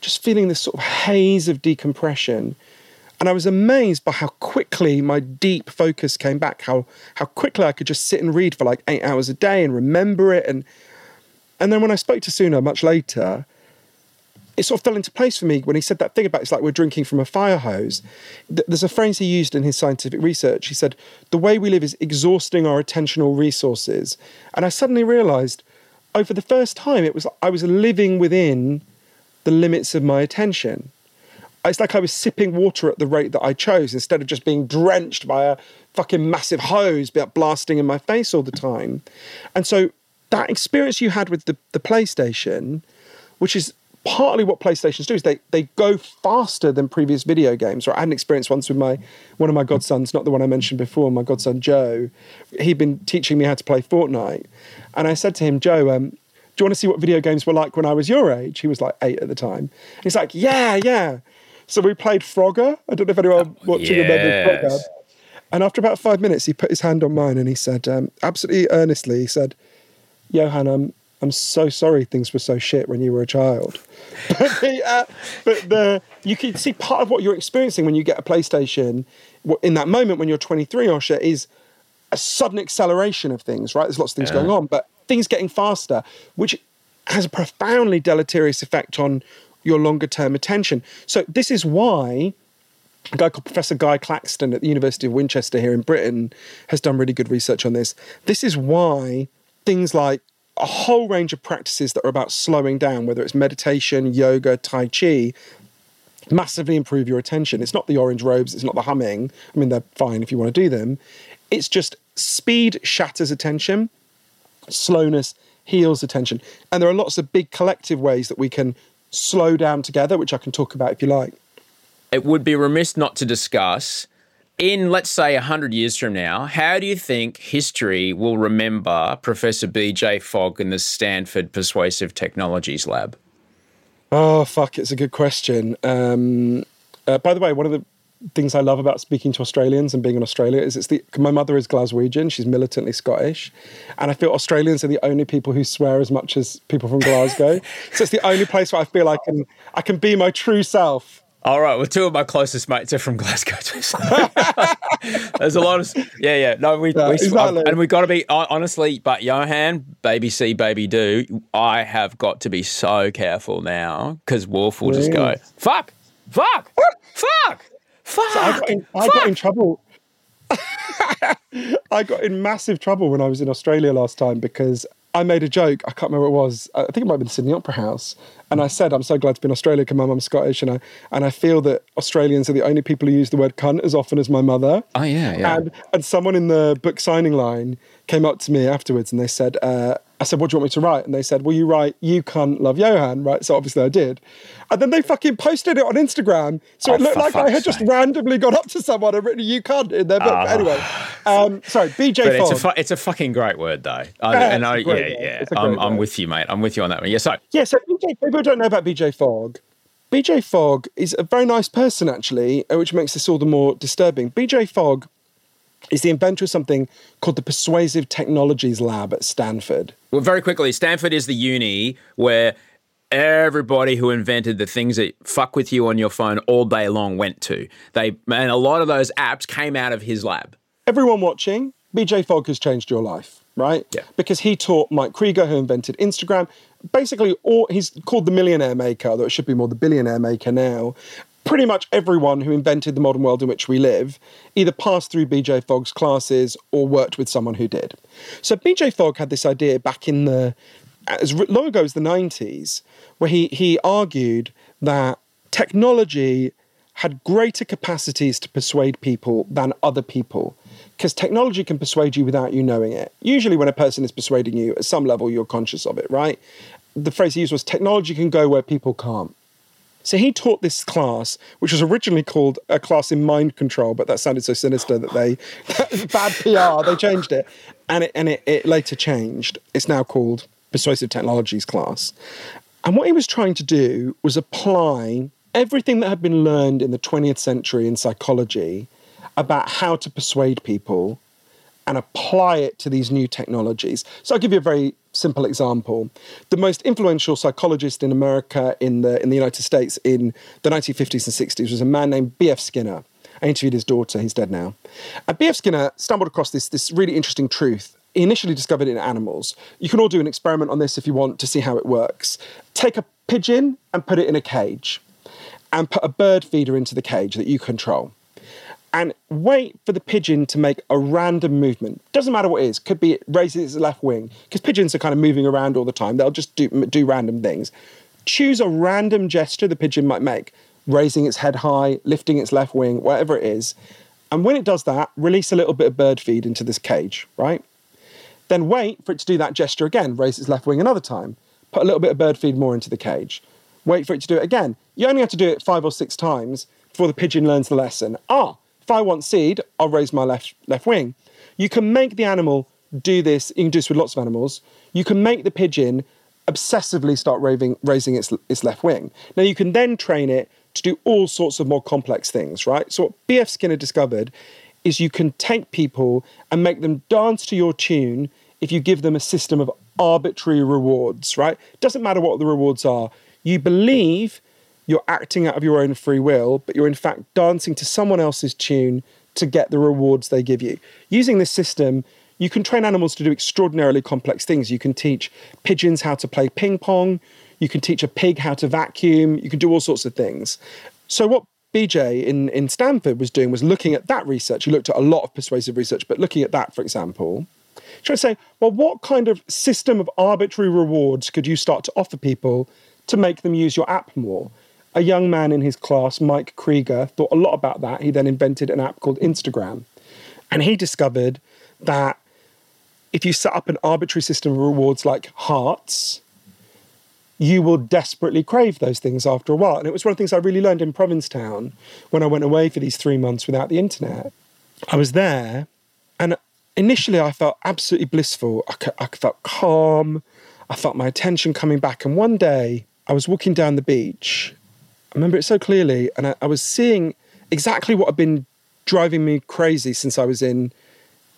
just feeling this sort of haze of decompression. And I was amazed by how quickly my deep focus came back, how how quickly I could just sit and read for like eight hours a day and remember it. And and then when I spoke to Sune much later, it sort of fell into place for me when he said that thing about it's like we're drinking from a fire hose. There's a phrase he used in his scientific research. He said, The way we live is exhausting our attentional resources. And I suddenly realized over the first time it was I was living within the limits of my attention. It's like I was sipping water at the rate that I chose instead of just being drenched by a fucking massive hose blasting in my face all the time. And so that experience you had with the, the PlayStation, which is partly what PlayStations do, is they, they go faster than previous video games. Right? I had an experience once with my one of my godsons, not the one I mentioned before, my godson Joe. He'd been teaching me how to play Fortnite. And I said to him, Joe, um, do you want to see what video games were like when I was your age? He was like eight at the time. He's like, yeah, yeah. So we played Frogger. I don't know if anyone watching remembers Frogger. And after about five minutes, he put his hand on mine and he said, um, absolutely earnestly, he said, Johann, I'm, I'm so sorry things were so shit when you were a child. *laughs* but the, uh, but the, you can see part of what you're experiencing when you get a PlayStation in that moment when you're 23 or shit is a sudden acceleration of things, right? There's lots of things going on, but things getting faster, which has a profoundly deleterious effect on your longer term attention. So this is why a guy called Professor Guy Claxton at the University of Winchester here in Britain has done really good research on this. This is why things like a whole range of practices that are about slowing down, whether it's meditation, yoga, Tai Chi, massively improve your attention. It's not the orange robes, it's not the humming. I mean, they're fine if you want to do them. It's just speed shatters attention. slowness heals attention. And there are lots of big collective ways that we can slow down together, which I can talk about if you like. It would be remiss not to discuss in, let's say, 100 years from now, how do you think history will remember Professor BJ Fogg in the Stanford Persuasive Technologies Lab? Oh, fuck, it's a good question. Um, uh, by the way, one of the things I love about speaking to Australians and being in Australia is it's the my mother is Glaswegian, she's militantly Scottish, and I feel Australians are the only people who swear as much as people from Glasgow. *laughs* so it's the only place where I feel I can I can be my true self all right. Well, two of my closest mates are from Glasgow. *laughs* There's a lot of yeah, yeah. No, we, yeah, we exactly. Um, and we got to be honestly. But Johann, baby see, baby do. I have got to be so careful now because Wolf will just go fuck, fuck, fuck, fuck. So I, got in, I got in trouble. *laughs* I got in massive trouble when I was in Australia last time because I made a joke. I can't remember what it was. I think it might have been the Sydney Opera House. And I said, I'm so glad to be in Australia because my mum's Scottish. And I, and I feel that Australians are the only people who use the word cunt as often as my mother. Oh, yeah, yeah. And, and someone in the book signing line came up to me afterwards and they said, uh, I said, what do you want me to write? And they said, well, you write, you can't love Johann, right? So obviously I did. And then they fucking posted it on Instagram. So oh, it looked like I had just randomly gone up to someone and written, you can't in their book. Oh. Anyway, um, sorry, BJ but It's a, fu- it's a fucking great word, though. I, yeah, and I, yeah, word. yeah. I'm, I'm, with you, mate. I'm with you on that one. Yeah, so. Yeah, so BJ, people don't know about BJ Fogg. BJ Fogg is a very nice person, actually, uh, which makes this all the more disturbing. BJ Fogg is the inventor of something called the Persuasive Technologies Lab at Stanford. Well, very quickly, Stanford is the uni where everybody who invented the things that fuck with you on your phone all day long went to. They and a lot of those apps came out of his lab. Everyone watching, BJ Fogg has changed your life, right? Yeah. Because he taught Mike Krieger, who invented Instagram, basically all he's called the millionaire maker, though it should be more the billionaire maker now pretty much everyone who invented the modern world in which we live either passed through BJ Fogg's classes or worked with someone who did. So BJ Fogg had this idea back in the as long ago as the 90s where he he argued that technology had greater capacities to persuade people than other people because technology can persuade you without you knowing it. Usually when a person is persuading you at some level you're conscious of it, right? The phrase he used was technology can go where people can't. So he taught this class, which was originally called a class in mind control, but that sounded so sinister that they *laughs* bad PR. They changed it, and it and it, it later changed. It's now called Persuasive Technologies class. And what he was trying to do was apply everything that had been learned in the 20th century in psychology about how to persuade people and apply it to these new technologies. So I'll give you a very simple example. The most influential psychologist in America in the in the United States in the 1950s and 60s was a man named B.F. Skinner. I interviewed his daughter, he's dead now. And B.F. Skinner stumbled across this, this really interesting truth. He initially discovered it in animals. You can all do an experiment on this if you want to see how it works. Take a pigeon and put it in a cage, and put a bird feeder into the cage that you control and wait for the pigeon to make a random movement. Doesn't matter what it is. Could be it raises its left wing because pigeons are kind of moving around all the time. They'll just do do random things. Choose a random gesture the pigeon might make, raising its head high, lifting its left wing, whatever it is. And when it does that, release a little bit of bird feed into this cage, right? Then wait for it to do that gesture again, raise its left wing another time, put a little bit of bird feed more into the cage. Wait for it to do it again. You only have to do it five or six times before the pigeon learns the lesson. Ah, if I want seed, I'll raise my left left wing. You can make the animal do this. You can do this with lots of animals. You can make the pigeon obsessively start raving, raising its, its left wing. Now you can then train it to do all sorts of more complex things, right? So what B.F. Skinner discovered is you can take people and make them dance to your tune if you give them a system of arbitrary rewards, right? Doesn't matter what the rewards are. You believe you're acting out of your own free will, but you're in fact dancing to someone else's tune to get the rewards they give you. Using this system, you can train animals to do extraordinarily complex things. You can teach pigeons how to play ping pong, you can teach a pig how to vacuum, you can do all sorts of things. So, what BJ in, in Stanford was doing was looking at that research. He looked at a lot of persuasive research, but looking at that, for example, trying to say, well, what kind of system of arbitrary rewards could you start to offer people to make them use your app more? A young man in his class, Mike Krieger, thought a lot about that. He then invented an app called Instagram. And he discovered that if you set up an arbitrary system of rewards like hearts, you will desperately crave those things after a while. And it was one of the things I really learned in Provincetown when I went away for these three months without the internet. I was there, and initially I felt absolutely blissful. I, I felt calm. I felt my attention coming back. And one day I was walking down the beach. I remember it so clearly, and I, I was seeing exactly what had been driving me crazy since I was in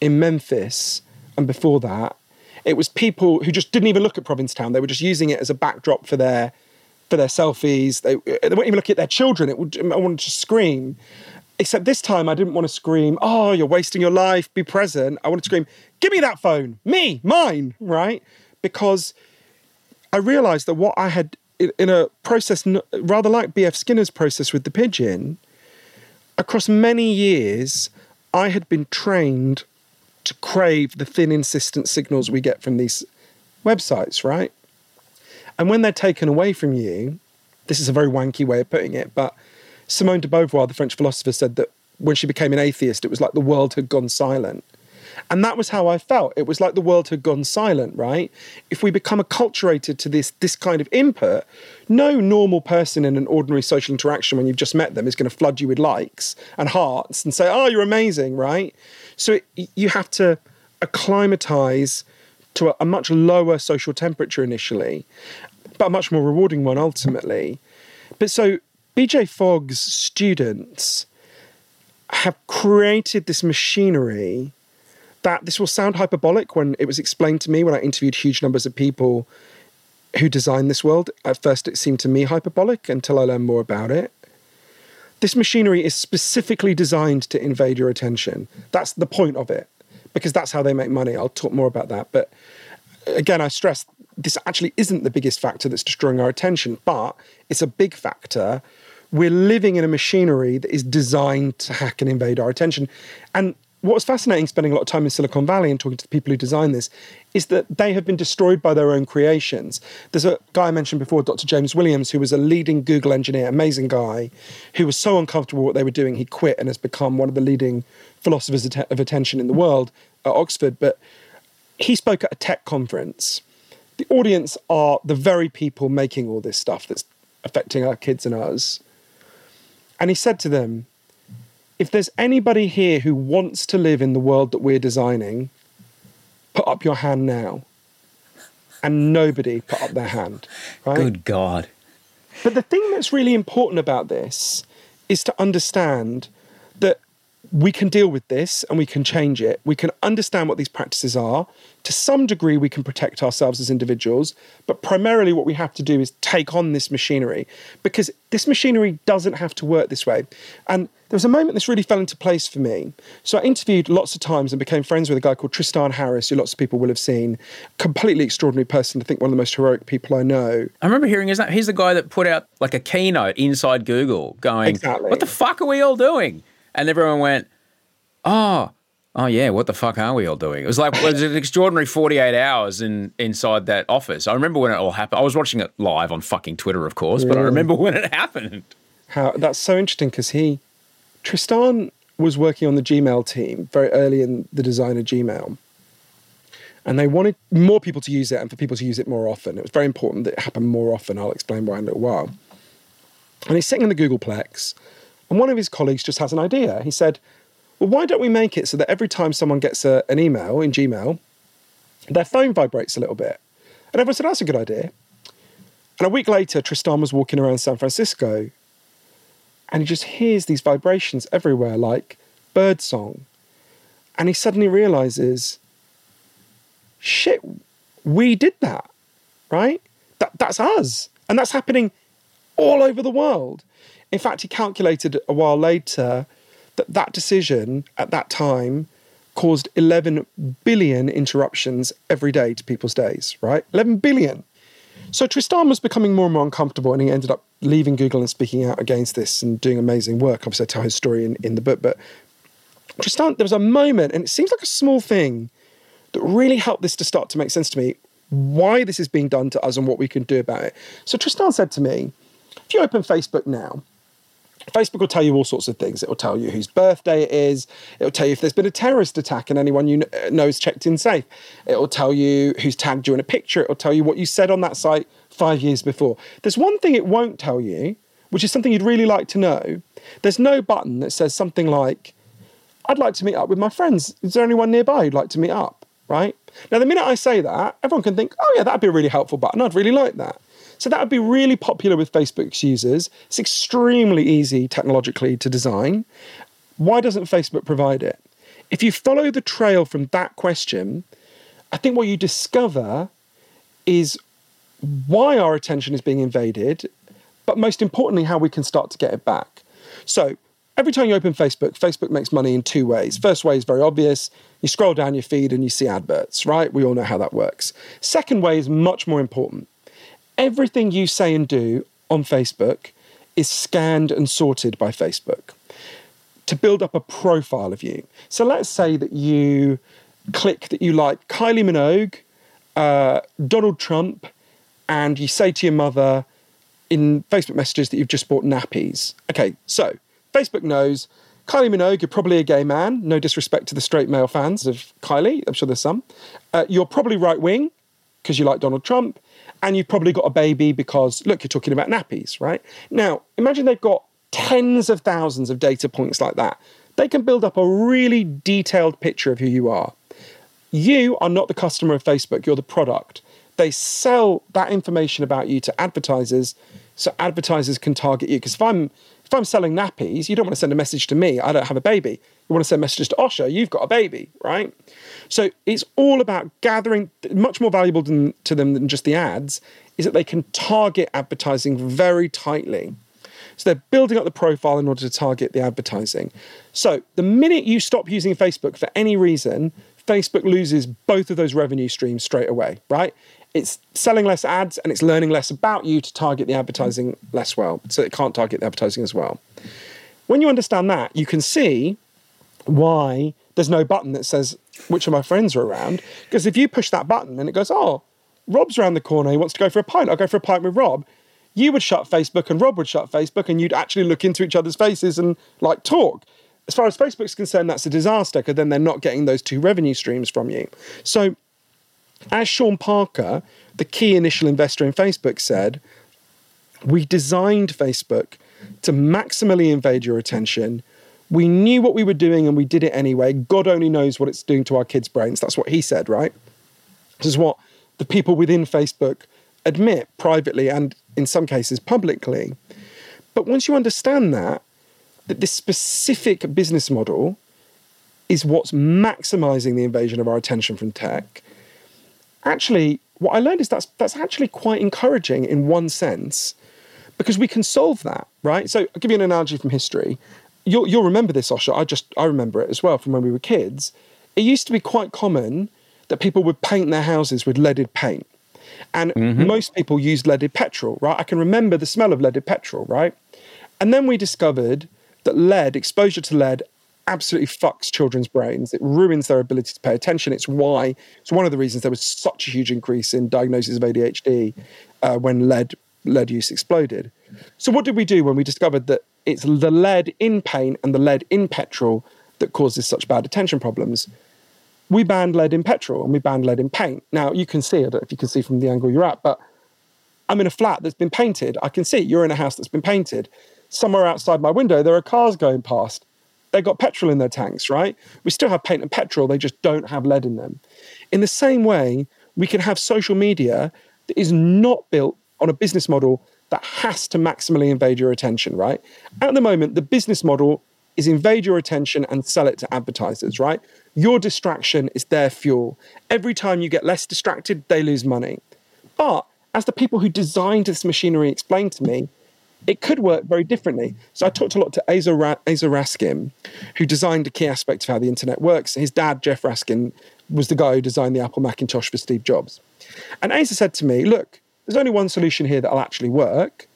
in Memphis and before that it was people who just didn't even look at Provincetown. They were just using it as a backdrop for their for their selfies. They, they weren't even looking at their children. It would, I wanted to scream. Except this time, I didn't want to scream, oh, you're wasting your life, be present. I wanted to scream, give me that phone, me, mine, right? Because I realized that what I had in a process rather like B.F. Skinner's process with the pigeon, across many years, I had been trained to crave the thin, insistent signals we get from these websites, right? And when they're taken away from you, this is a very wanky way of putting it, but Simone de Beauvoir, the French philosopher, said that when she became an atheist, it was like the world had gone silent. And that was how I felt. It was like the world had gone silent, right? If we become acculturated to this this kind of input, no normal person in an ordinary social interaction when you've just met them is going to flood you with likes and hearts and say, "Oh, you're amazing," right? So it, you have to acclimatize to a, a much lower social temperature initially, but a much more rewarding one ultimately. But so BJ Fogg's students have created this machinery that this will sound hyperbolic when it was explained to me when I interviewed huge numbers of people who designed this world. At first, it seemed to me hyperbolic until I learned more about it. This machinery is specifically designed to invade your attention. That's the point of it, because that's how they make money. I'll talk more about that. But again, I stress this actually isn't the biggest factor that's destroying our attention, but it's a big factor. We're living in a machinery that is designed to hack and invade our attention. And what was fascinating spending a lot of time in Silicon Valley and talking to the people who designed this is that they have been destroyed by their own creations. There's a guy I mentioned before, Dr. James Williams, who was a leading Google engineer, amazing guy, who was so uncomfortable with what they were doing, he quit and has become one of the leading philosophers of attention in the world at Oxford. But he spoke at a tech conference. The audience are the very people making all this stuff that's affecting our kids and us. And he said to them, if there's anybody here who wants to live in the world that we're designing, put up your hand now. And nobody put up their hand. Right? Good God. But the thing that's really important about this is to understand that we can deal with this and we can change it. We can understand what these practices are. To some degree, we can protect ourselves as individuals, but primarily what we have to do is take on this machinery because this machinery doesn't have to work this way. And there was a moment this really fell into place for me. So I interviewed lots of times and became friends with a guy called Tristan Harris, who lots of people will have seen. Completely extraordinary person. I think one of the most heroic people I know. I remember hearing is that he's the guy that put out like a keynote inside Google, going, exactly. "What the fuck are we all doing?" And everyone went, "Oh." Oh yeah, what the fuck are we all doing? It was like it was an extraordinary forty-eight hours in inside that office. I remember when it all happened. I was watching it live on fucking Twitter, of course, but I remember *laughs* when it happened. How that's so interesting because he Tristan was working on the Gmail team very early in the design of Gmail. And they wanted more people to use it and for people to use it more often. It was very important that it happened more often. I'll explain why in a little while. And he's sitting in the Googleplex, and one of his colleagues just has an idea. He said, Well, why don't we make it so that every time someone gets a, an email in Gmail, their phone vibrates a little bit? And everyone said, That's a good idea. And a week later, Tristan was walking around San Francisco and he just hears these vibrations everywhere, like bird song. And he suddenly realizes, shit, we did that, right? That, that's us. And that's happening all over the world. In fact, he calculated a while later that that decision at that time caused 11 billion interruptions every day to people's days, right? 11 billion. So Tristan was becoming more and more uncomfortable, and he ended up leaving Google and speaking out against this and doing amazing work. Obviously, I tell his story in, in the book, but Tristan, there was a moment, and it seems like a small thing that really helped this to start to make sense to me why this is being done to us and what we can do about it. So Tristan said to me, if you open Facebook now Facebook will tell you all sorts of things. It will tell you whose birthday it is. It will tell you if there's been a terrorist attack and anyone you uh, know is checked in safe. It will tell you who's tagged you in a picture. It will tell you what you said on that site five years before. There's one thing it won't tell you, which is something you'd really like to know. There's no button that says something like, I'd like to meet up with my friends. Is there anyone nearby who'd like to meet up? Right? Now, the minute I say that, everyone can think, oh, yeah, that'd be a really helpful button. I'd really like that. So that would be really popular with Facebook's users. It's extremely easy technologically to design. Why doesn't Facebook provide it? If you follow the trail from that question, I think what you discover is why our attention is being invaded, but most importantly, how we can start to get it back. So, every time you open Facebook, Facebook makes money in two ways. First way is very obvious. You scroll down your feed and you see adverts, right? We all know how that works. Second way is much more important. Everything you say and do on Facebook is scanned and sorted by Facebook to build up a profile of you. So let's say that you click that you like Kylie Minogue, uh, Donald Trump, and you say to your mother in Facebook messages that you've just bought nappies. Okay, so Facebook knows Kylie Minogue, you're probably a gay man. No disrespect to the straight male fans of Kylie, I'm sure there's some. Uh, you're probably right wing because you like Donald Trump, and you've probably got a baby because, look, you're talking about nappies, right? Now, imagine they've got tens of thousands of data points like that. They can build up a really detailed picture of who you are. You are not the customer of Facebook, you're the product. They sell that information about you to advertisers so advertisers can target you. Because if I'm if I'm selling nappies, you don't want to send a message to me, I don't have a baby. You want to send messages to Osher, you've got a baby, right? So it's all about gathering, much more valuable than, to them than just the ads, is that they can target advertising very tightly. So they're building up the profile in order to target the advertising. So the minute you stop using Facebook for any reason, Facebook loses both of those revenue streams straight away, right? It's selling less ads and it's learning less about you to target the advertising less well. So it can't target the advertising as well. When you understand that, you can see why there's no button that says which of my friends are around. Because if you push that button and it goes, oh, Rob's around the corner, he wants to go for a pint, I'll go for a pint with Rob. You would shut Facebook and Rob would shut Facebook and you'd actually look into each other's faces and like talk. As far as Facebook's concerned, that's a disaster because then they're not getting those two revenue streams from you. So, as Sean Parker, the key initial investor in Facebook, said, we designed Facebook to maximally invade your attention we knew what we were doing and we did it anyway. God only knows what it's doing to our kids' brains. That's what he said, right? This is what the people within Facebook admit privately and in some cases publicly. But once you understand that, that this specific business model is what's maximizing the invasion of our attention from tech, actually, what I learned is that's that's actually quite encouraging in one sense, because we can solve that, right? So I'll give you an analogy from history you'll, you'll remember this, Osher. I just I remember it as well from when we were kids. It used to be quite common that people would paint their houses with leaded paint. And mm-hmm. most people used leaded petrol, right? I can remember the smell of leaded petrol, right? And then we discovered that lead, exposure to lead, absolutely fucks children's brains. It ruins their ability to pay attention. It's why, it's one of the reasons there was such a huge increase in diagnosis of ADHD uh, when lead lead use exploded. So what did we do when we discovered that it's the lead in paint and the lead in petrol that causes such bad attention problems. We banned lead in petrol and we banned lead in paint. Now you can see, I don't know if you can see from the angle you're at, but I'm in a flat that's been painted. I can see you're in a house that's been painted. Somewhere outside my window, there are cars going past. They've got petrol in their tanks, right? We still have paint and petrol, they just don't have lead in them. In the same way, we can have social media that is not built on a business model that has to maximally invade your attention, right? At the moment, the business model is invade your attention and sell it to advertisers, right? Your distraction is their fuel. Every time you get less distracted, they lose money. But as the people who designed this machinery explained to me, it could work very differently. So I talked a lot to Aza, Ra- Raskin, who designed a key aspect of how the internet works. His dad, Jeff Raskin, was the guy who designed the Apple Macintosh for Steve Jobs. And Aza said to me, look, there's only one solution here that'll actually work.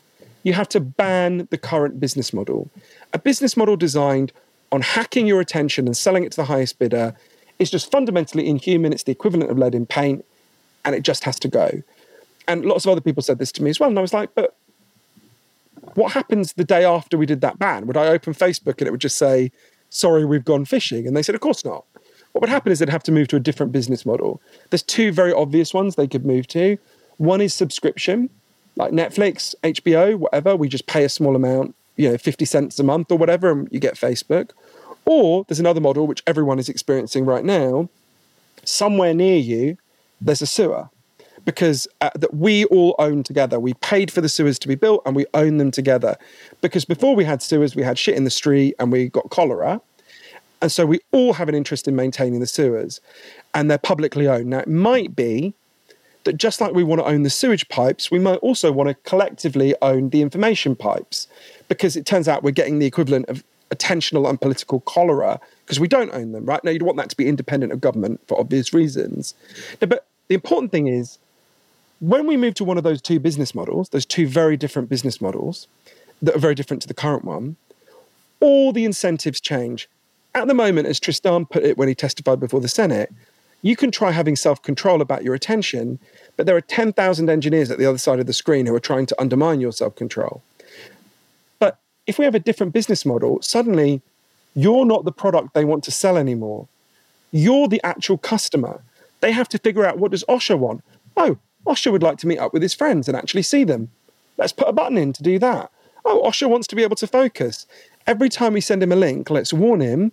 You have to ban the current business model. A business model designed on hacking your attention and selling it to the highest bidder is just fundamentally inhuman. It's the equivalent of lead in paint, and it just has to go. And lots of other people said this to me as well. And I was like, but What happens the day after we did that ban? Would I open Facebook and it would just say, sorry, we've gone fishing? And they said, of course not. What would happen is they'd have to move to a different business model. There's two very obvious ones they could move to. One is subscription, like Netflix, HBO, whatever. We just pay a small amount, you know, 50 cents a month or whatever, and you get Facebook. Or there's another model which everyone is experiencing right now. Somewhere near you, there's a sewer because uh, that we all own together. We paid for the sewers to be built and we own them together. Because before we had sewers, we had shit in the street and we got cholera. And so we all have an interest in maintaining the sewers and they're publicly owned. Now, it might be that just like we want to own the sewage pipes, we might also want to collectively own the information pipes because it turns out we're getting the equivalent of attentional and political cholera because we don't own them, right? Now, you'd want that to be independent of government for obvious reasons. But the important thing is when we move to one of those two business models, those two very different business models that are very different to the current one, all the incentives change. At the moment, as Tristan put it when he testified before the Senate, you can try having self control about your attention, but there are 10,000 engineers at the other side of the screen who are trying to undermine your self control. But if we have a different business model, suddenly you're not the product they want to sell anymore. You're the actual customer. They have to figure out what does Osher want? Oh, Osher would like to meet up with his friends and actually see them. Let's put a button in to do that. Oh, Osher wants to be able to focus. Every time we send him a link, let's warn him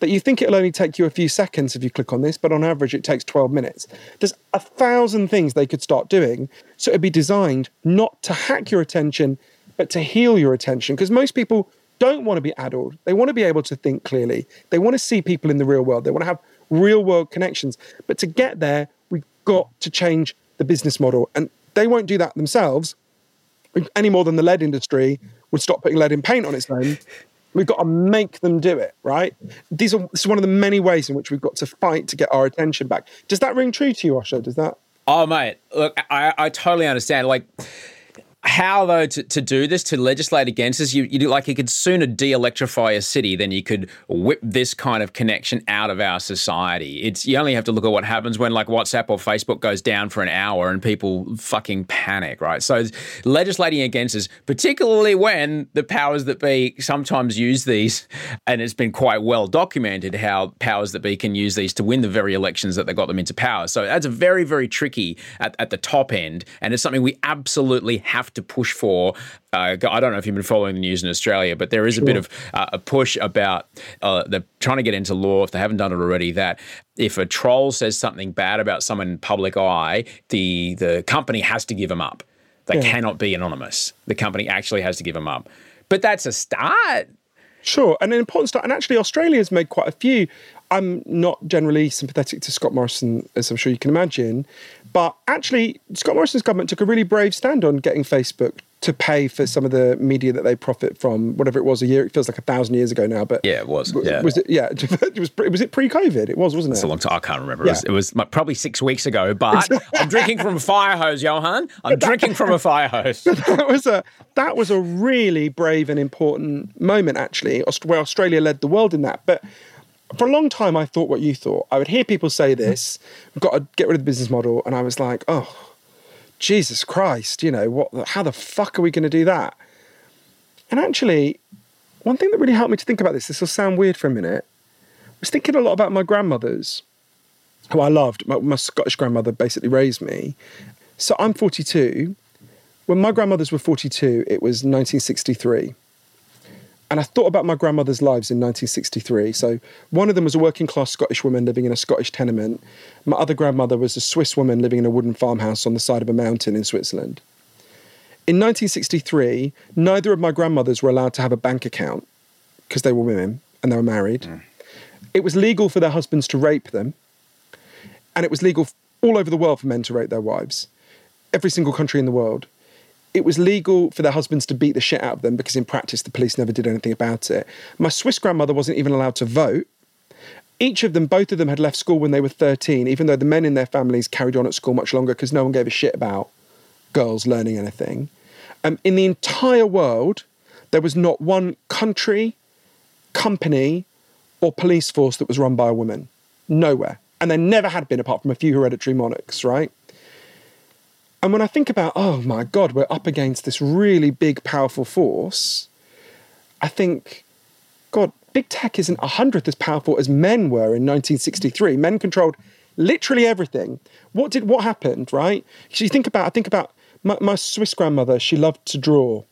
that you think it'll only take you a few seconds if you click on this, but on average it takes 12 minutes. There's a thousand things they could start doing. So it'd be designed not to hack your attention, but to heal your attention. Because most people don't want to be addled. They want to be able to think clearly. They want to see people in the real world. They want to have real world connections. But to get there, we've got to change the business model. And they won't do that themselves any more than the lead industry would stop putting lead in paint on its own. We've got to make them do it, right? These are this is one of the many ways in which we've got to fight to get our attention back. Does that ring true to you, Osher? Does that? Oh, mate, look, I, I totally understand. Like, how though to, to do this to legislate against this you, you do like you could sooner de-electrify a city than you could whip this kind of connection out of our society. It's you only have to look at what happens when like whatsapp or facebook goes down for an hour and people fucking panic right? So legislating against this particularly when the powers that be sometimes use these and it's been quite well documented how powers that be can use these to win the very elections that they got them into power. So that's a very very tricky at, at the top end and it's something we absolutely have to push for. Uh, I don't know if you've been following the news in Australia, but there is sure. a bit of uh, a push about uh, they're trying to get into law, if they haven't done it already, that if a troll says something bad about someone in public eye, the the company has to give them up. They yeah. cannot be anonymous. The company actually has to give them up. But that's a start. Sure, and an important start. And actually, Australia has made quite a few. I'm not generally sympathetic to Scott Morrison, as I'm sure you can imagine, but actually, Scott Morrison's government took a really brave stand on getting Facebook to pay for some of the media that they profit from, whatever it was a year. It feels like a thousand years ago now, but yeah, it was. Yeah, was it? Yeah, *laughs* it was. It was it pre-COVID? It was, wasn't it? It's a long time. I can't remember. Yeah. It, was, it was probably six weeks ago. But *laughs* I'm drinking from a fire hose, Johann. I'm drinking from a fire hose. *laughs* that was a that was a really brave and important moment, actually, where Australia led the world in that. But for a long time, I thought what you thought. I would hear people say this, we've got to get rid of the business model. And I was like, oh, Jesus Christ, you know, what, how the fuck are we going to do that? And actually, one thing that really helped me to think about this, this will sound weird for a minute, I was thinking a lot about my grandmothers, who I loved. My, my Scottish grandmother basically raised me. So I'm 42. When my grandmothers were 42, it was 1963. And I thought about my grandmother's lives in 1963. So one of them was a working class Scottish woman living in a Scottish tenement. My other grandmother was a Swiss woman living in a wooden farmhouse on the side of a mountain in Switzerland. In 1963, neither of my grandmothers were allowed to have a bank account because they were women and they were married. Mm. It was legal for their husbands to rape them, and it was legal all over the world for men to rape their wives. Every single country in the world it was legal for their husbands to beat the shit out of them because in practice the police never did anything about it. My Swiss grandmother wasn't even allowed to vote. Each of them, both of them had left school when they were 13, even though the men in their families carried on at school much longer because no one gave a shit about girls learning anything. Um, in the entire world, there was not one country, company, or police force that was run by a woman. Nowhere. And there never had been, apart from a few hereditary monarchs, right? And when I think about, oh my God, we're up against this really big, powerful force, I think, God, big tech isn't a hundredth as powerful as men were in 1963. Men controlled literally everything. What did what happened, right? So you think about, I think about my, my Swiss grandmother. She loved to draw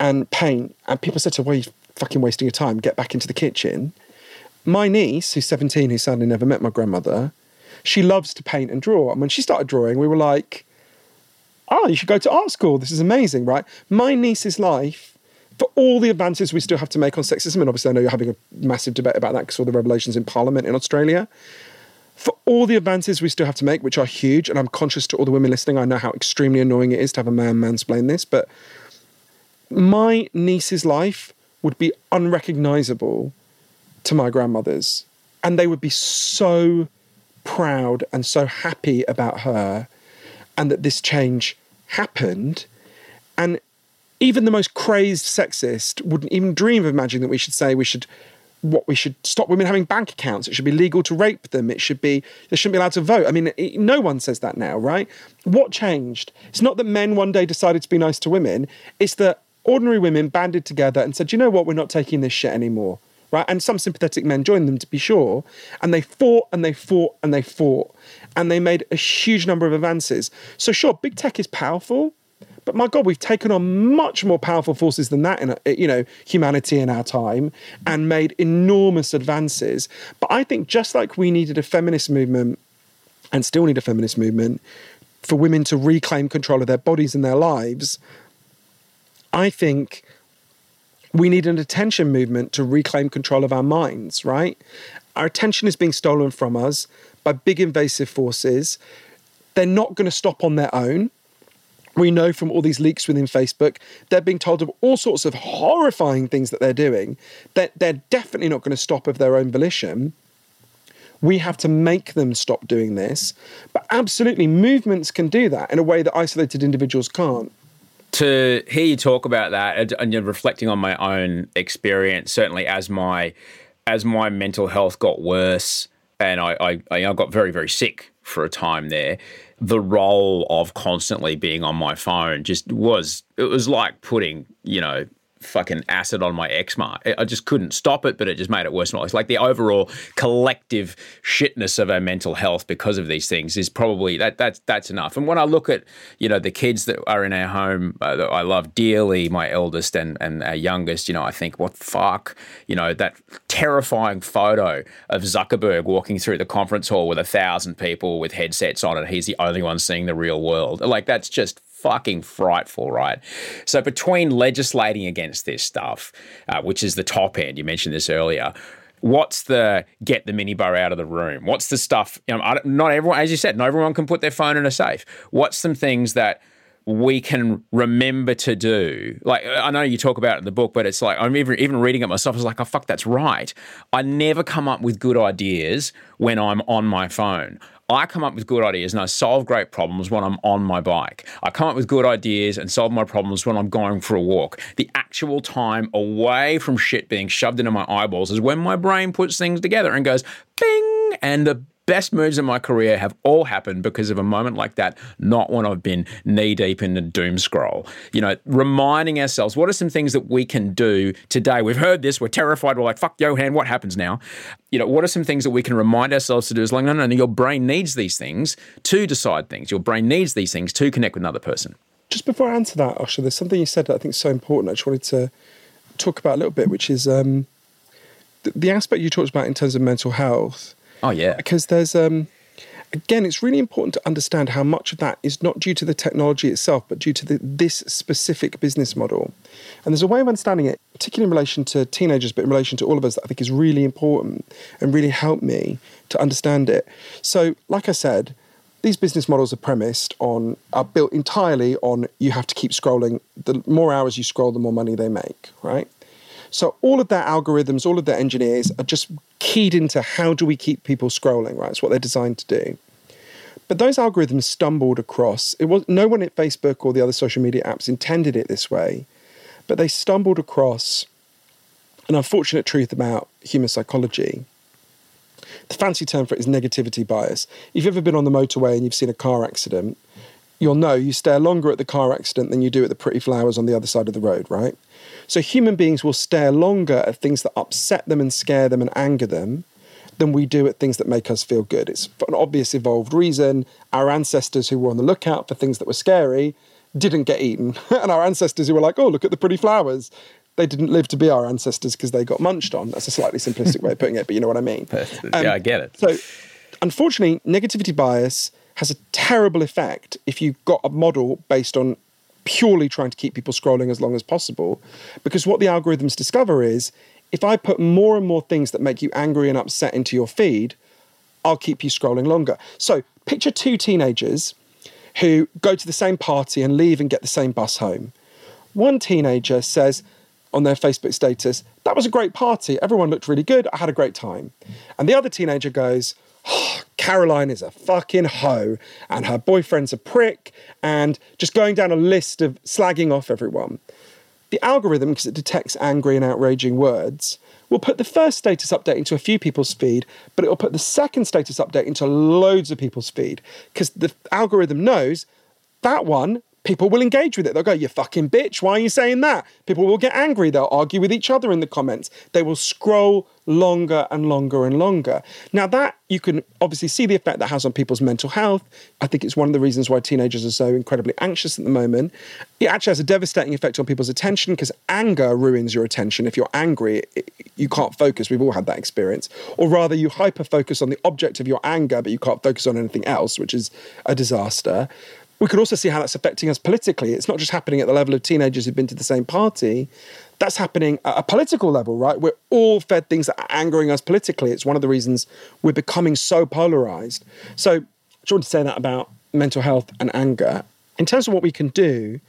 and paint, and people said to her, "Why are you fucking wasting your time? Get back into the kitchen." My niece, who's 17, who sadly never met my grandmother, she loves to paint and draw. And when she started drawing, we were like, "Oh, you should go to art school. This is amazing, right?" My niece's life for all the advances we still have to make on sexism, and obviously I know you're having a massive debate about that because all the revelations in Parliament in Australia. For all the advances we still have to make, which are huge, and I'm conscious to all the women listening, I know how extremely annoying it is to have a man mansplain this, but my niece's life would be unrecognizable to my grandmother's. And they would be so proud and so happy about her and that this change happened. And even the most crazed sexist wouldn't even dream of imagining that we should say we should what we should stop women having bank accounts. It should be legal to rape them. It should be they shouldn't be allowed to vote. I mean, it, no one says that now, right? What changed? It's not that men one day decided to be nice to women. It's that ordinary women banded together and said, "You know what? We're not taking this shit anymore." Right? And some sympathetic men joined them to be sure. And they fought and they fought and they fought. And they made a huge number of advances. So sure, big tech is powerful, but my God, we've taken on much more powerful forces than that in uh, you know humanity in our time and made enormous advances. But I think just like we needed a feminist movement and still need a feminist movement for women to reclaim control of their bodies and their lives, I think we need an attention movement to reclaim control of our minds, right? Our attention is being stolen from us by big invasive forces. They're not going to stop on their own we know from all these leaks within Facebook, they're being told of all sorts of horrifying things that they're doing. That they're, definitely not going to stop of their own volition. We have to make them stop doing this. But absolutely, movements can do that in a way that isolated individuals can't. To hear you talk about that and you're reflecting on my own experience, certainly as my as my mental health got worse and I, I, I got very, very sick for a time there the role of constantly being on my phone just was it was like putting you know fucking acid on my eczema. I just couldn't stop it, but it just made it worse. It's like the overall collective shitness of our mental health because of these things is probably that that's that's enough. And when I look at you know the kids that are in our home uh, that I love dearly, my eldest and and our youngest, you know, I think what fuck, you know, that terrifying photo of Zuckerberg walking through the conference hall with a thousand people with headsets on, and he's the only one seeing the real world. Like that's just fucking frightful, right? So between legislating against this stuff, uh, which is the top end, you mentioned this earlier. What's the get the minibar out of the room? What's the stuff? You know, not everyone, as you said, not everyone can put their phone in a safe. What's some things that we can remember to do. Like I know you talk about it in the book, but it's like I'm even even reading it myself. I was like, oh fuck, that's right. I never come up with good ideas when I'm on my phone. I come up with good ideas and I solve great problems when I'm on my bike. I come up with good ideas and solve my problems when I'm going for a walk. The actual time away from shit being shoved into my eyeballs is when my brain puts things together and goes bing and the best moves in my career have all happened because of a moment like that, not when I've been knee deep in the doom scroll. You know, reminding ourselves what are some things that we can do today? We've heard this, we're terrified, we're like, fuck Johann, what happens now? You know, what are some things that we can remind ourselves to do? Is like, no, no, no, your brain needs these things to decide things. Your brain needs these things to connect with another person. Just before I answer that, Osher, there's something you said that I think is so important. I just wanted to talk about a little bit, which is um, the, the aspect you talked about in terms of mental health Oh yeah. Because there's um again, it's really important to understand how much of that is not due to the technology itself, but due to the, this specific business model. And there's a way of understanding it, particularly in relation to teenagers, but in relation to all of us, that I think is really important and really helped me to understand it. So, like I said, these business models are premised on, are built entirely on you have to keep scrolling. The more hours you scroll, the more money they make, right? So all of their algorithms, all of their engineers are just keyed into how do we keep people scrolling, right? It's what they're designed to do. But those algorithms stumbled across. It was no one at Facebook or the other social media apps intended it this way, but they stumbled across an unfortunate truth about human psychology. The fancy term for it is negativity bias. If you've ever been on the motorway and you've seen a car accident, you'll know you stare longer at the car accident than you do at the pretty flowers on the other side of the road, right? So human beings will stare longer at things that upset them and scare them and anger them than we do at things that make us feel good. It's for an obvious evolved reason. Our ancestors who were on the lookout for things that were scary didn't get eaten. *laughs* and our ancestors who were like, oh, look at the pretty flowers, they didn't live to be our ancestors because they got munched on. That's a slightly simplistic way of putting it, but you know what I mean. *laughs* yeah, um, I get it. So, unfortunately, negativity bias has a terrible effect if you've got a model based on purely trying to keep people scrolling as long as possible. Because what the algorithms discover is if I put more and more things that make you angry and upset into your feed, I'll keep you scrolling longer. So, picture two teenagers who go to the same party and leave and get the same bus home. One teenager says on their Facebook status, That was a great party. Everyone looked really good. I had a great time. And the other teenager goes, *gasps* Caroline is a fucking hoe and her boyfriend's a prick, and just going down a list of slagging off everyone. The algorithm, because it detects angry and outraging words, will put the first status update into a few people's feed, but it will put the second status update into loads of people's feed because the algorithm knows that one people will engage with it. They'll go, You fucking bitch, why are you saying that? People will get angry. They'll argue with each other in the comments. They will scroll longer and longer and longer. Now, that you can obviously see the effect that has on people's mental health. I think it's one of the reasons why teenagers are so incredibly anxious at the moment. It actually has a devastating effect on people's attention because anger ruins your attention. If you're angry, it, you can't focus. We've all had that experience. Or rather, you hyper focus on the object of your anger, but you can't focus on anything else, which is a disaster we could also see how that's affecting us politically. It's not just happening at the level of teenagers who've been to the same party. That's happening at a political level, right? We're all fed things that are angering us politically. It's one of the reasons we're becoming so polarized. So, I just want to say that about mental health and anger. In terms of what we can do,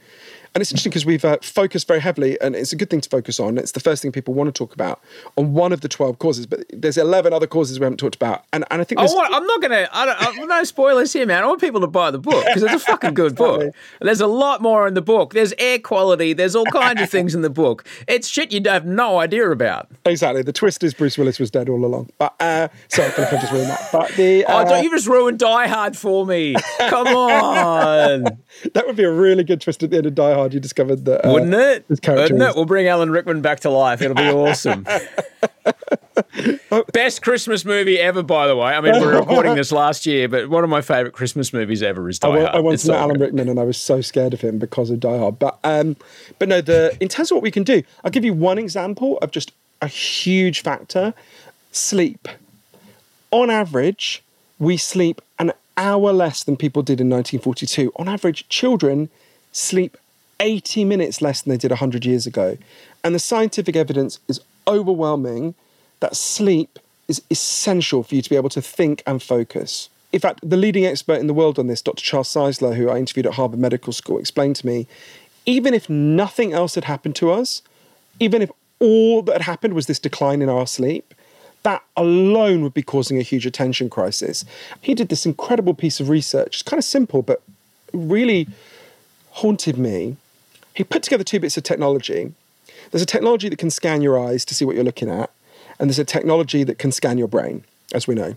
and it's interesting because we've uh, focused very heavily, and it's a good thing to focus on. It's the first thing people want to talk about on one of the 12 causes, but there's 11 other causes we haven't talked about. And, and I think I I'm not going to, no spoilers here, man. I want people to buy the book because it's a fucking good *laughs* book. There's a lot more in the book. There's air quality, there's all kinds of things in the book. It's shit you have no idea about. Exactly. The twist is Bruce Willis was dead all along. But, uh, sorry, I just ruined that. But the. Uh, *laughs* oh, don't you just ruin Die Hard for me. Come *laughs* on. that would be a really good twist at the end of Die Hard. You discovered that. Uh, Wouldn't it? Wouldn't it? We'll bring Alan Rickman back to life. It'll be *laughs* awesome. *laughs* Best Christmas movie ever, by the way. I mean, we are *laughs* recording this last year, but one of my favourite Christmas movies ever is Die Hard. I, I once met Alan Rickman, and I was so scared of him because of Die Hard. But um, but no, the in terms of what we can do, I'll give you one example of just a huge factor: sleep. On average, we sleep an hour less than people did in 1942. On average, children sleep 80 minutes less than they did 100 years ago. And the scientific evidence is overwhelming that sleep is essential for you to be able to think and focus. In fact, the leading expert in the world on this, Dr. Charles Czeisler, who I interviewed at Harvard Medical School, explained to me even if nothing else had happened to us, even if all that had happened was this decline in our sleep, that alone would be causing a huge attention crisis. He did this incredible piece of research. It's kind of simple, but really haunted me. He put together two bits of technology. There's a technology that can scan your eyes to see what you're looking at, and there's a technology that can scan your brain, as we know.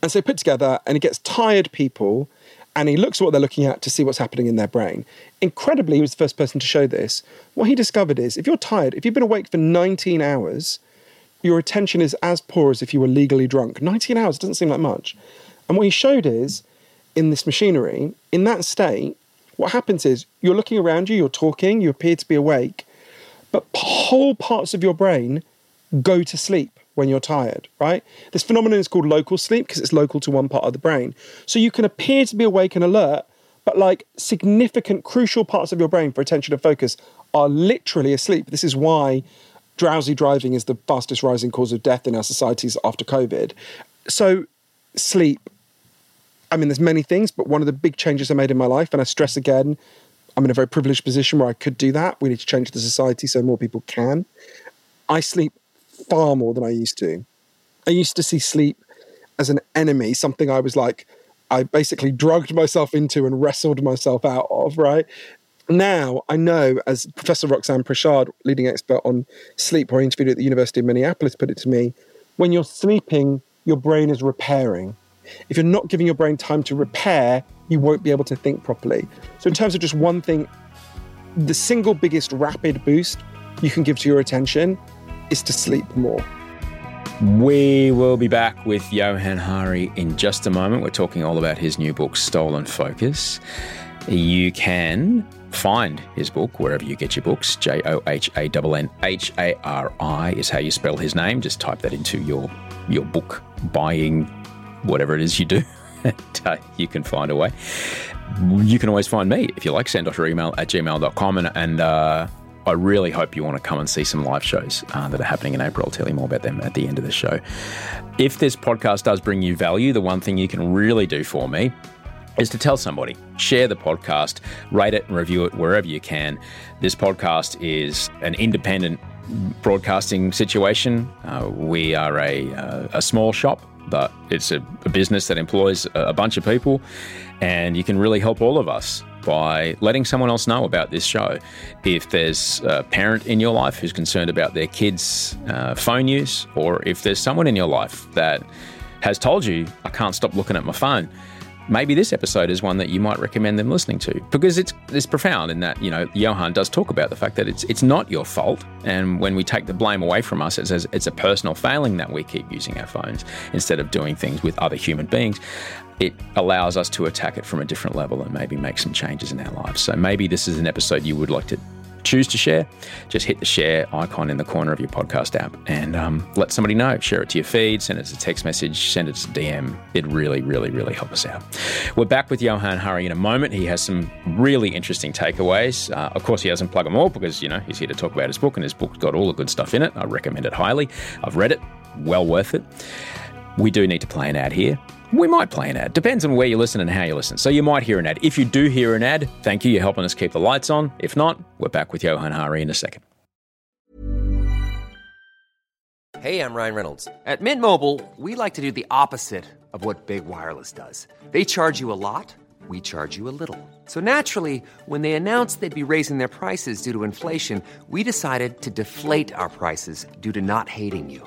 And so put together, and he gets tired people and he looks at what they're looking at to see what's happening in their brain. Incredibly, he was the first person to show this. What he discovered is if you're tired, if you've been awake for 19 hours, your attention is as poor as if you were legally drunk. 19 hours doesn't seem like much. And what he showed is in this machinery, in that state, what happens is you're looking around you, you're talking, you appear to be awake, but whole parts of your brain go to sleep when you're tired, right? This phenomenon is called local sleep because it's local to one part of the brain. So you can appear to be awake and alert, but like significant, crucial parts of your brain for attention and focus are literally asleep. This is why drowsy driving is the fastest rising cause of death in our societies after COVID. So, sleep. I mean, there's many things, but one of the big changes I made in my life, and I stress again, I'm in a very privileged position where I could do that. We need to change the society so more people can. I sleep far more than I used to. I used to see sleep as an enemy, something I was like, I basically drugged myself into and wrestled myself out of, right? now I know, as Professor Roxanne Prichard, leading expert on sleep, who I interviewed at the University of Minneapolis, put it to me, when you're sleeping, your brain is repairing. If you're not giving your brain time to repair, you won't be able to think properly. So, in terms of just one thing, the single biggest rapid boost you can give to your attention is to sleep more. We will be back with Johann Hari in just a moment. We're talking all about his new book, Stolen Focus. You can find his book wherever you get your books. J O H A N N H A R I is how you spell his name. Just type that into your your book buying, whatever it is you do. *laughs* uh, you can find a way. You can always find me if you like. Send us your email at gmail.com and, and uh, I really hope you want to come and see some live shows uh, that are happening in April. I'll tell you more about them at the end of the show. If this podcast does bring you value, the one thing you can really do for me is to tell somebody, share the podcast, rate it and review it wherever you can. This podcast is an independent broadcasting situation. Uh, we are a, uh, a small shop, but it's a, a business that employs a, bunch of people, and you can really help all of us by letting someone else know about this show. If there's a parent in your life who's concerned about their kids' uh, phone use, or if there's someone in your life that has told you, I can't stop looking at my phone, maybe this episode is one that you might recommend them listening to because it's it's profound in that you know Johann does talk about the fact that it's it's not your fault. And when we take the blame away from us it says it's a personal failing that we keep using our phones instead of doing things with other human beings. It allows us to attack it from a different level and maybe make some changes in our lives. So maybe this is an episode you would like to choose to share, just hit the share icon in the corner of your podcast app and um, let somebody know. Share it to your feed, send as a text message, send it as a DM. It really, really, really help us out. We're back with Johann Hari in a moment. He has some really interesting takeaways. Uh, of course, he doesn't plug them all because, you know, he's here to talk about his book and his book's got all the good stuff in it. I recommend it highly. I've read it, well worth it. We do need to play an ad here. We might play an ad. Depends on where you listen and how you listen. So you might hear an ad. If you do hear an ad, thank you. You're helping us keep the lights on. If not, we're back with Johann Hari in a second. Hey, I'm Ryan Reynolds. At Mint Mobile, we like to do the opposite of what Big Wireless does. They charge you a lot, we charge you a little. So naturally, when they announced they'd be raising their prices due to inflation, we decided to deflate our prices due to not hating you.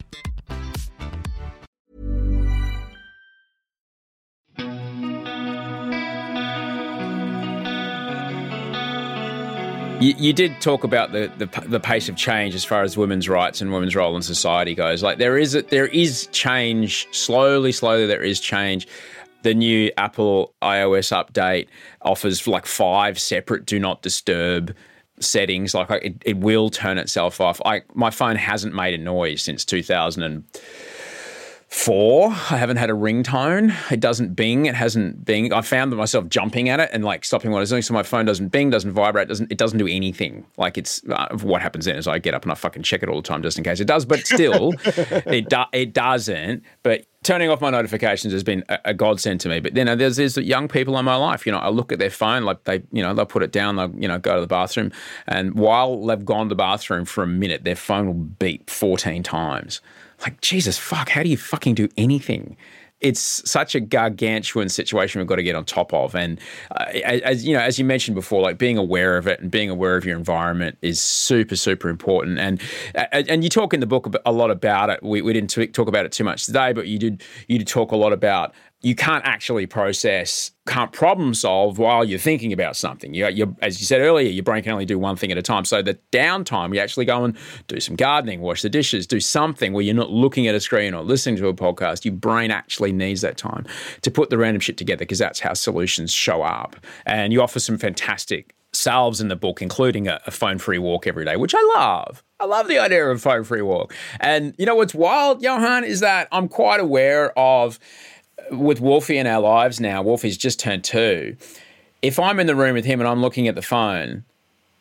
You, you did talk about the, the the pace of change as far as women's rights and women's role in society goes. Like there is a, there is change slowly, slowly. There is change. The new Apple iOS update offers like five separate do not disturb settings. Like it, it will turn itself off. I my phone hasn't made a noise since 2000 and four. I haven't had a ringtone. It doesn't bing. It hasn't bing. I found myself jumping at it and like stopping what I was doing. So my phone doesn't bing, doesn't vibrate, doesn't it doesn't do anything. Like it's uh, what happens then is I get up and I fucking check it all the time just in case it does. But still, *laughs* it do, it doesn't. But turning off my notifications has been a, a godsend to me. But then there's there's young people in my life. You know, I look at their phone like they you know they'll put it down. They'll you know go to the bathroom, and while they've gone to the bathroom for a minute, their phone will beep 14 times like Jesus fuck, how do you fucking do anything? It's such a gargantuan situation we've got to get on top of, and uh, as you know, as you mentioned before, like being aware of it and being aware of your environment is super, super important. And and you talk in the book a lot about it. We, we didn't talk about it too much today, but you did you did talk a lot about you can't actually process, can't problem solve while you're thinking about something. You, you, as you said earlier, your brain can only do one thing at a time. So the downtime, you actually go and do some gardening, wash the dishes, do something where you're not looking at a screen or listening to a podcast. Your brain actually needs that time to put the random shit together because that's how solutions show up. And you offer some fantastic salves in the book, including a, a phone-free walk every day, which I love. I love the idea of a phone-free walk. And you know what's wild, Johann, is that I'm quite aware of with Wolfie in our lives now, Wolfie's just turned two. if I'm in the room with him and I'm looking at the phone,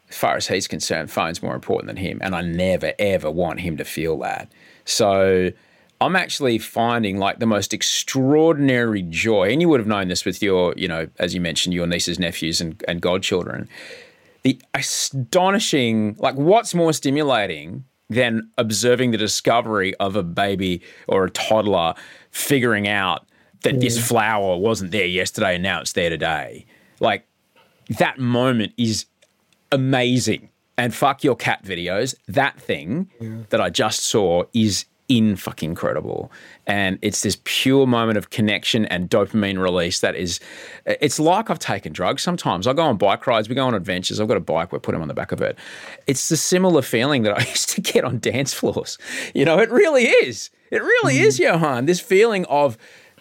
as far as he's concerned, phone's more important than him. And I never, ever want him to feel that. So I'm actually finding like the most extraordinary joy. And you would have known this with your, you know, as you mentioned, your nieces, nephews, and, and godchildren. The astonishing, like, what's more stimulating than observing the discovery of a baby or a toddler figuring out that this mm. flower wasn't there yesterday and now it's there today? Like, that moment is amazing. And fuck your cat videos. That thing that I just saw is in fucking incredible. And it's this pure moment of connection and dopamine release that is, it's like I've taken drugs sometimes. I go on bike rides, we go on adventures. I've got a bike, we put him on the back of it. It's the similar feeling that I *laughs* used to get on dance floors. You know, it really is. It really mm. is, Johann. This feeling of,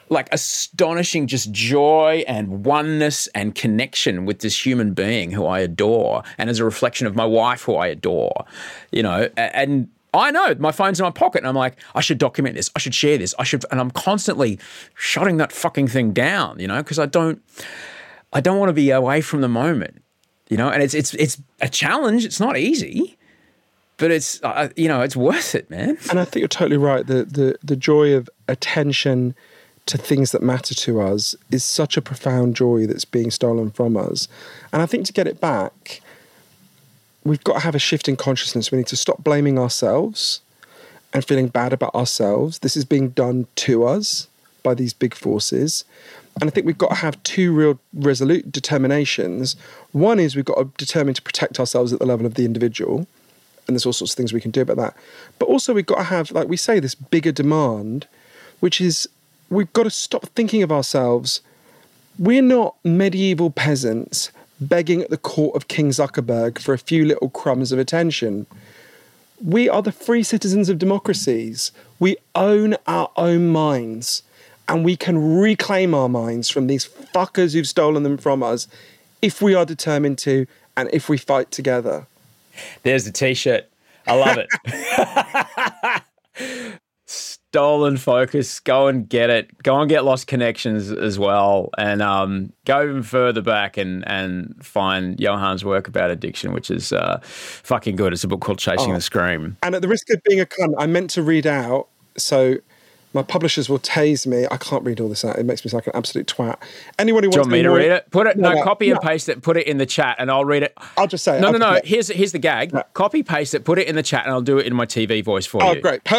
like astonishing just joy and oneness and connection with this human being who I adore and as a reflection of my wife who I adore, you know, and I know my phone's in my pocket and I'm like, I should document this. I should share this. I should, and I'm constantly shutting that fucking thing down, you know, because I don't, I don't want to be away from the moment, you know, and it's, it's, it's a challenge. It's not easy, but it's, uh, you know, it's worth it, man. And I think you're totally right. The the the joy of attention to things that matter to us is such a profound joy that's being stolen from us. And I think to get it back, we've got to have a shift in consciousness. We need to stop blaming ourselves and feeling bad about ourselves. This is being done to us by these big forces. And I think we've got to have two real resolute determinations. One is we've got to determine to protect ourselves at the level of the individual and there's all sorts of things we can do about that. But also, we've got to have, like we say, this bigger demand, which is we've got to stop thinking of ourselves. We're not medieval peasants begging at the court of King Zuckerberg for a few little crumbs of attention. We are the free citizens of democracies. We own our own minds and we can reclaim our minds from these fuckers who've stolen them from us if we are determined to and if we fight together. There's the t-shirt. I love it. *laughs* *laughs* Stolen focus. Go and get it. Go and get lost connections as well, and um, go even further back and and find Johann's work about addiction, which is uh, fucking good. It's a book called Chasing the Scream. And at the risk of being a cunt, I meant to read out. So my publishers will tase me. I can't read all this out. It makes me sound like an absolute twat. Anyone who Do you wants want me to more- read it? Put it. No, no, copy and paste it. Put it in the chat, and I'll read it. I'll just say it. No, I'll no, no. Here's here's the gag. Yeah. Copy paste it. Put it in the chat, and I'll do it in my TV voice for Oh, you. Oh, great. *laughs*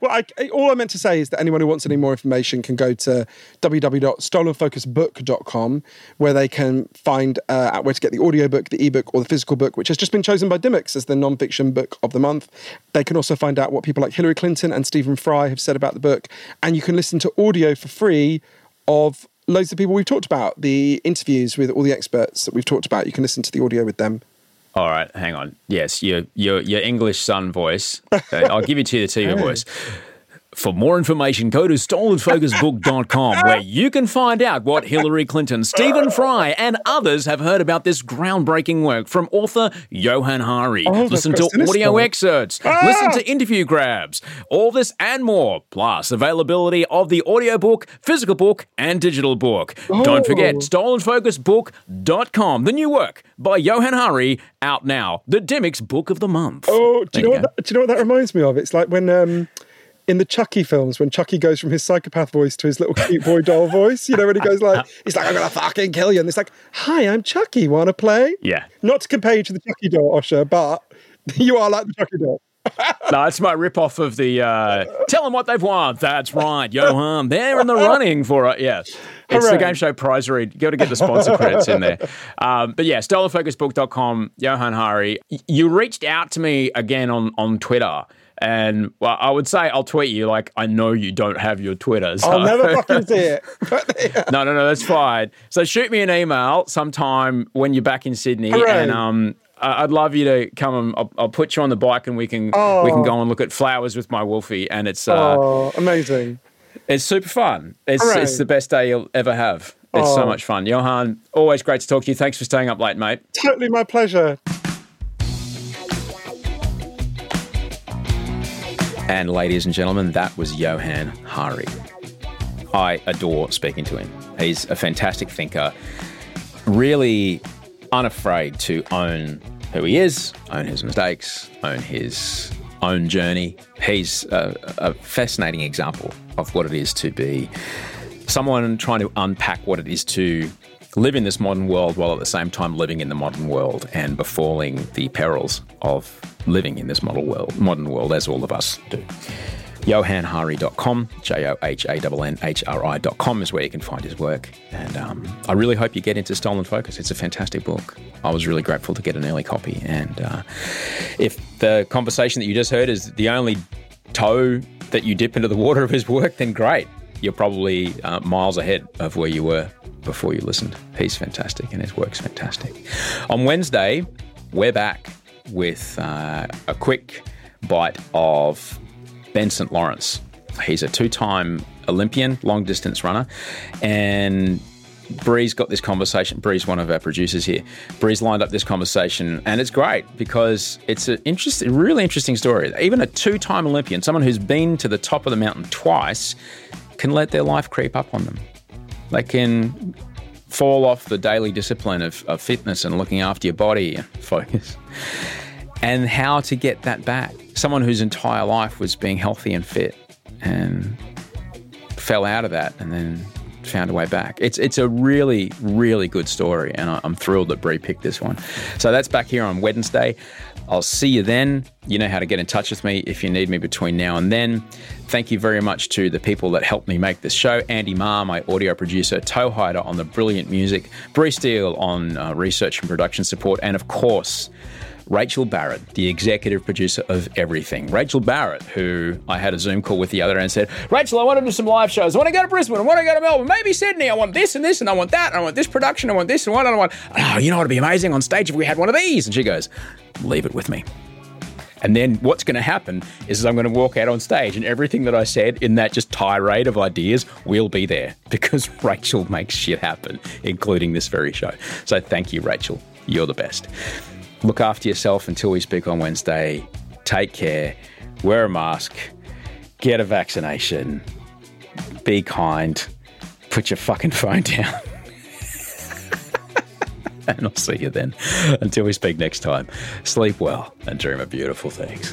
well, I, all I meant to say is that anyone who wants any more information can go to www.stolenfocusbook.com where they can find uh, out where to get the audiobook, the ebook, or the physical book, which has just been chosen by Dymocks as the non-fiction book of the month. They can also find out what people like Hillary Clinton and Stephen Fry have said about the book. And you can listen to audio for free of loads of people we've talked about, the interviews with all the experts that we've talked about. You can listen to the audio with them. All right, hang on. Yes, your your your English son voice. *laughs* I'll give it to you the TV voice. For more information, go to stolenfocusbook.com *laughs* where you can find out what Hillary Clinton, Stephen Fry, and others have heard about this groundbreaking work from author Johann Hari. Oh, Listen to audio sinister. excerpts, Ah! listen to interview grabs, all this and more, plus availability of the audiobook, physical book, and digital book. Don't forget, Oh. stolenfocusbook.com, the new work by Johann Hari, out now. The Dymocks Book of the Month. Oh, do There you know what? That, do you know what that reminds me of? It's like when um, in the Chucky films, when Chucky goes from his psychopath voice to his little cute boy doll voice. You know, when he goes like, *laughs* he's like, "I'm gonna fucking kill you," and it's like, "Hi, I'm Chucky. Want to play?" Yeah. Not to compare you to the Chucky doll, Osher, but *laughs* you are like the Chucky doll. *laughs* No, it's my rip-off of the uh, Tell them what they've won. That's right, Johann. They're in the running for it. Yes. It's the game show prize read. You got to get the sponsor credits in there. Um, but yeah, stolenfocusbook.com, Johann Hari. You reached out to me again on, on Twitter. And well, I would say I'll tweet you like I know you don't have your Twitter. So. I'll never *laughs* fucking see it. *laughs* no, no, no, that's fine. So shoot me an email sometime when you're back in Sydney, Hooray. and um, I'd love you to come and I'll, I'll put you on the bike, and we can we can go and look at flowers with my wolfie, and it's uh, oh, amazing. it's super fun. It's Hooray. it's the best day you'll ever have. It's so Oh. much fun, Johann. Always great to talk to you. Thanks for staying up late, mate. Totally my pleasure. And ladies and gentlemen, that was Johann Hari. I adore speaking to him. He's a fantastic thinker. really unafraid to own who he is, own his mistakes, own his own journey. He's a, a fascinating example of what it is to be someone trying to unpack what it is to live in this modern world while at the same time living in the modern world and befalling the perils of living in this modern world, modern world as all of us do. JohannHari.com, J O H A N H R I.com is where you can find his work. And um, I really hope you get into Stolen Focus. It's a fantastic book. I was really grateful to get an early copy. And uh, if the conversation that you just heard is the only toe that you dip into the water of his work, then great. You're probably uh, miles ahead of where you were before you listened. He's fantastic and his work's fantastic. On Wednesday, we're back with uh, a quick bite of Ben St. Lawrence. He's a two time Olympian, long distance runner. And Bree's got this conversation. Bree's one of our producers here. Bree's lined up this conversation, and it's great because it's an interesting, really interesting story. Even a two-time Olympian, someone who's been to the top of the mountain twice, can let their life creep up on them. They can fall off the daily discipline of, of fitness and looking after your body and *laughs* focus, and how to get that back someone whose entire life was being healthy and fit and fell out of that and then found a way back. It's it's a really really good story, and I'm thrilled that Bree picked this one. So that's back here on Wednesday. I'll see you then. You know how to get in touch with me if you need me between now and then. Thank you very much to the people that helped me make this show Andy Marr, my audio producer, Toe Hider on the brilliant music, Bree Steele on uh, research and production support, and of course, Rachel Barrett, the executive producer of everything. Rachel Barrett, who I had a Zoom call with the other and said, Rachel, I want to do some live shows. I want to go to Brisbane. I want to go to Melbourne, maybe Sydney. I want this and this, and I want that, and I want this production. I want this and what, and I want, oh, you know what would be amazing on stage if we had one of these? And she goes, leave it with me. And then what's going to happen is I'm going to walk out on stage and everything that I said in that just tirade of ideas will be there *laughs* because Rachel makes shit happen, including this very show. So thank you, Rachel. You're the best. Look after yourself until we speak on Wednesday. Take care. Wear a mask. Get a vaccination. Be kind. Put your fucking phone *laughs* down. and I'll see you then. Until we speak next time, sleep well and dream of beautiful things.